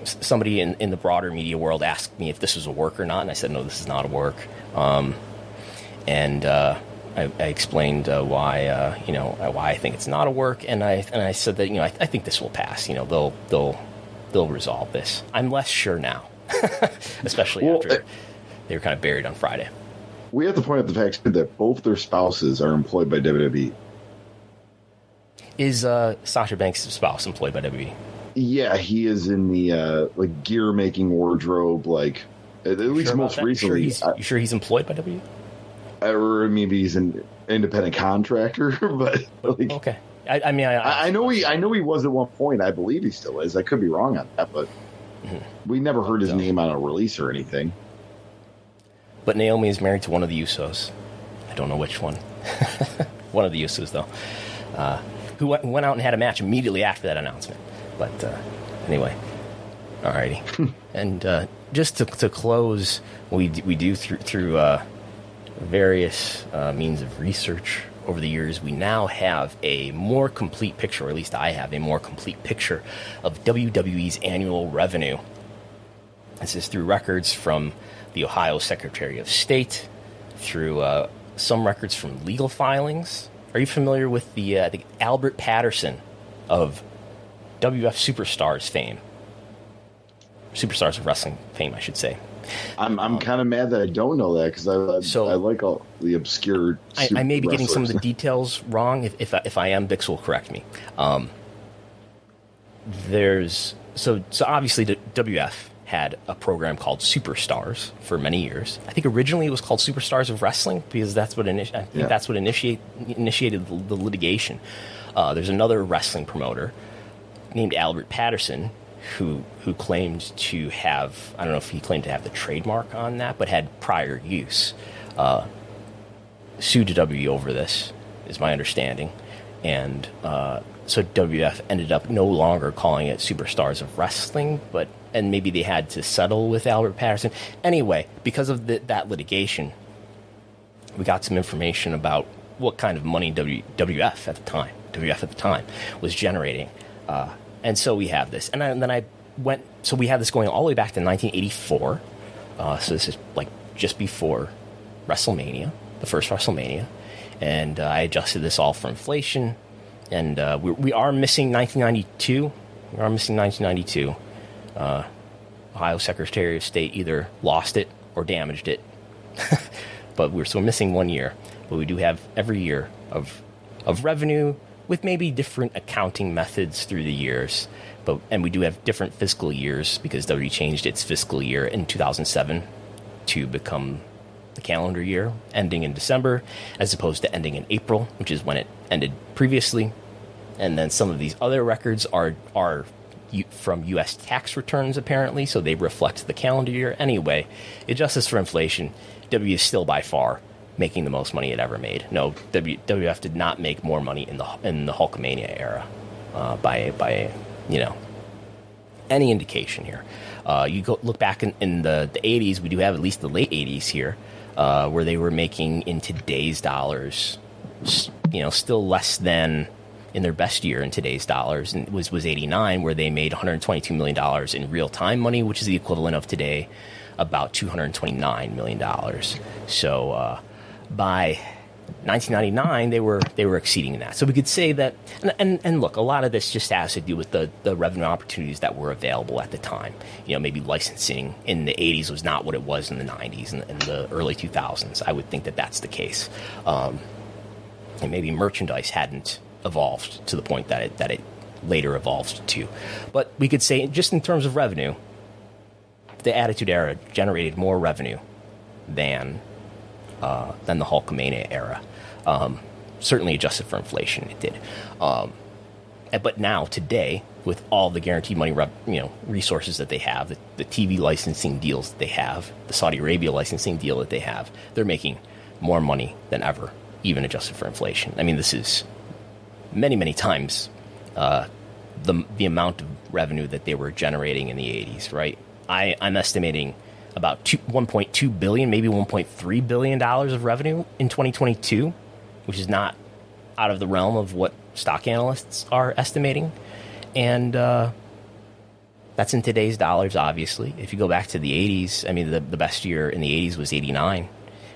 A: somebody in, in the broader media world asked me if this was a work or not, and I said no, this is not a work. Um, and uh, I, I, explained uh, why uh, you know why I think it's not a work, and I and I said that you know I, I think this will pass. You know they'll they'll they'll resolve this. I'm less sure now, especially well, after they were kind of buried on Friday
B: we have to point out the fact that both their spouses are employed by WWE.
A: Is uh, Sasha Banks' spouse employed by WWE?
B: Yeah, he is in the uh, like gear making wardrobe. Like at, least
A: sure
B: most recently,
A: you sure, you sure he's employed by WWE?
B: Or maybe he's an independent contractor, but like,
A: okay. I, I mean, I,
B: I, I, know he, I know he was at one point. I believe he still is. I could be wrong on that, but mm-hmm. we never heard his name on a release or anything.
A: But Naomi is married to one of the Usos. I don't know which one. one of the Usos, though, uh, who went out and had a match immediately after that announcement. But uh, anyway, alrighty. and uh, just to, to close, we we do through through uh, various uh, means of research over the years, we now have a more complete picture, or at least I have a more complete picture of WWE's annual revenue. This is through records from the Ohio Secretary of State, through uh, some records from legal filings. Are you familiar with the, uh, the Albert Patterson of WF Superstars fame? Superstars of wrestling fame, I should say.
B: I'm I'm kind of mad that I don't know that because I, I, so I like all the obscure.
A: I, I, may be getting some of the details wrong. If if I, if I am, Bix will correct me. Um, there's so so obviously the WF had a program called Superstars for many years. I think originally it was called Superstars of Wrestling because that's what initi- I think yeah. that's what initiate, initiated the, the litigation. Uh, there's another wrestling promoter named Albert Patterson who who claimed to have I don't know if he claimed to have the trademark on that, but had prior use. Uh, sued WWE over this, is my understanding, and uh, so WF ended up no longer calling it Superstars of Wrestling, but and maybe they had to settle with Albert Patterson. Anyway, because of the, that litigation, we got some information about what kind of money w, WF at the time, WF at the time, was generating, uh, and so we have this. And, I, and, then I went, so we have this going all the way back to 1984. Uh, so this is like just before WrestleMania, the first WrestleMania, and uh, I adjusted this all for inflation and uh, we, we are missing 1992. We are missing 1992. Uh, Ohio Secretary of State either lost it or damaged it, but we're still missing one year. But we do have every year of of revenue with maybe different accounting methods through the years. But and we do have different fiscal years because WWE changed its fiscal year in 2007 to become the calendar year ending in December as opposed to ending in April, which is when it ended previously. And then some of these other records are are from U.S. tax returns apparently, so they reflect the calendar year. Anyway, adjusted for inflation, W is still by far making the most money it ever made. No, w, WF did not make more money in the in the Hulkamania era uh, by by you know any indication here. Uh, you go look back in, in, the, the 80s, we do have at least the late 80s here, uh, where they were making in today's dollars, you know, still less than in their best year in today's dollars, and was was 89, where they made 122 million dollars in real time money, which is the equivalent of today about 229 million dollars. So uh, by 1999 they were they were exceeding that. So we could say that and, and, and look, a lot of this just has to do with the the revenue opportunities that were available at the time. You know, maybe licensing in the 80s was not what it was in the 90s and in, the early 2000s. I would think that that's the case. Um, and maybe merchandise hadn't evolved to the point that it that it later evolved to. But we could say just in terms of revenue, the Attitude Era generated more revenue than uh, than the Hulkamania era. Um, certainly adjusted for inflation, it did. Um, but now, today, with all the guaranteed money you know, resources that they have, the, the TV licensing deals that they have, the Saudi Arabia licensing deal that they have, they're making more money than ever, even adjusted for inflation. I mean, this is many, many times uh, the, the amount of revenue that they were generating in the 80s, right? I, I'm estimating – about 1.2 billion, maybe 1.3 billion dollars of revenue in 2022, which is not out of the realm of what stock analysts are estimating, and uh, that's in today's dollars. Obviously, if you go back to the 80s, I mean, the, the best year in the 80s was 89,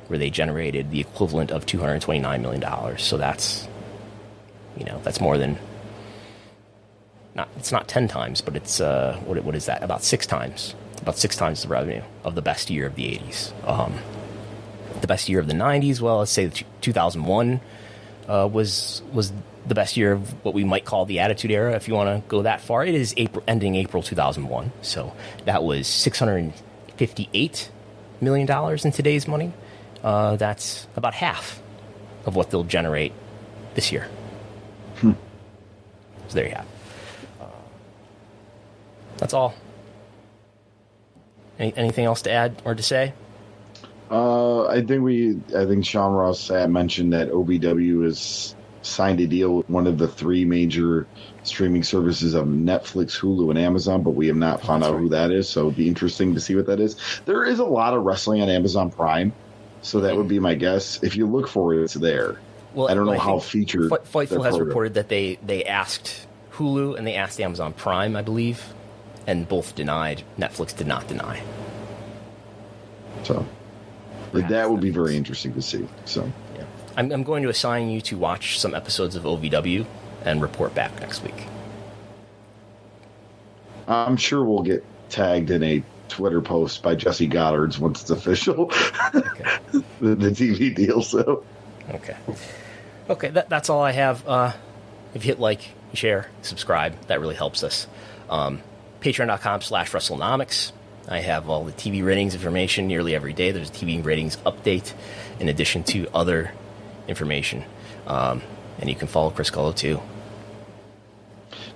A: where they generated the equivalent of 229 million dollars. So that's, you know, that's more than not. It's not 10 times, but it's uh, what what is that? About six times about six times the revenue of the best year of the 80s. Um, the best year of the 90s, well, let's say 2001 uh, was was the best year of what we might call the Attitude Era, if you want to go that far. It is April, ending April 2001, so that was 658 million dollars in today's money. Uh, that's about half of what they'll generate this year. Hmm. So there you have. Uh, that's all. Any, anything else to add or to say?
B: Uh, I think we, I think Sean Ross mentioned that OVW has signed a deal with one of the three major streaming services of Netflix, Hulu, and Amazon, but we have not found out right. who that is. So it'd be interesting to see what that is. There is a lot of wrestling on Amazon Prime, so that would be my guess. If you look for it, it's there. Well, I don't know I how featured.
A: Fightful has reported that they they asked Hulu and they asked Amazon Prime, I believe, and both denied. Netflix did not deny.
B: So, that would be very interesting to see. So,
A: yeah, I'm, I'm going to assign you to watch some episodes of OVW and report back next week.
B: I'm sure we'll get tagged in a Twitter post by Jesse Goddard's once it's official. Okay. the, the, TV deal. So,
A: okay, okay, that, that's all I have. Uh, if you hit like, share, subscribe, that really helps us. Um, patreon.com slash WrestleNomics. I have all the TV ratings information nearly every day. There's a TV ratings update in addition to other information. Um, and you can follow Chris Gullo too.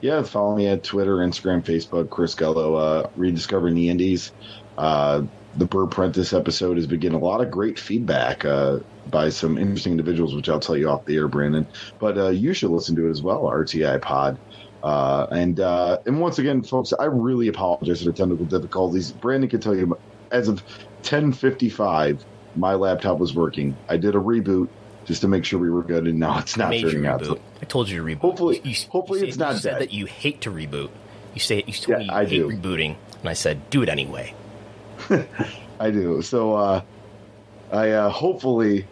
B: Yeah, follow me at Twitter, Instagram, Facebook, Chris Gullo, uh, rediscovering the indies. Uh, the Bert Prentice episode has been getting a lot of great feedback uh, by some interesting individuals, which I'll tell you off the air, Brandon. But uh, you should listen to it as well, RTI Pod. Uh, and uh, and once again, folks, I really apologize for the technical difficulties. Brandon can tell you, as of 10:55, my laptop was working. I did a reboot just to make sure we were good, and now it's not turning out.
A: I told you to reboot.
B: Hopefully,
A: you,
B: hopefully
A: you
B: it's not
A: you said
B: dead.
A: that you hate to reboot. You say it. you told
B: yeah,
A: me you
B: I
A: hate
B: do.
A: rebooting, and I said do it anyway.
B: I do. So uh, I uh, hopefully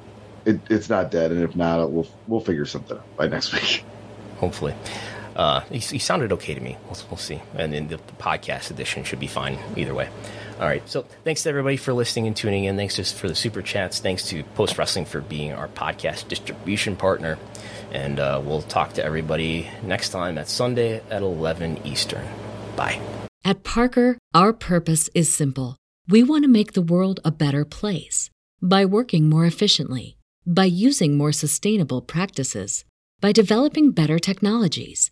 B: it, it's not dead, and if not, we'll we'll figure something out by next week.
A: hopefully. Uh, he, he, sounded okay to me. We'll, we'll see. And then the, the, podcast edition should be fine either way. All right. So thanks to everybody for listening and tuning in. Thanks just for the super chats. Thanks to Post Wrestling for being our podcast distribution partner. And uh, we'll talk to everybody next time at Sunday at 11 Eastern. Bye.
D: At Parker, our purpose is simple. We want to make the world a better place by working more efficiently, by using more sustainable practices, by developing better technologies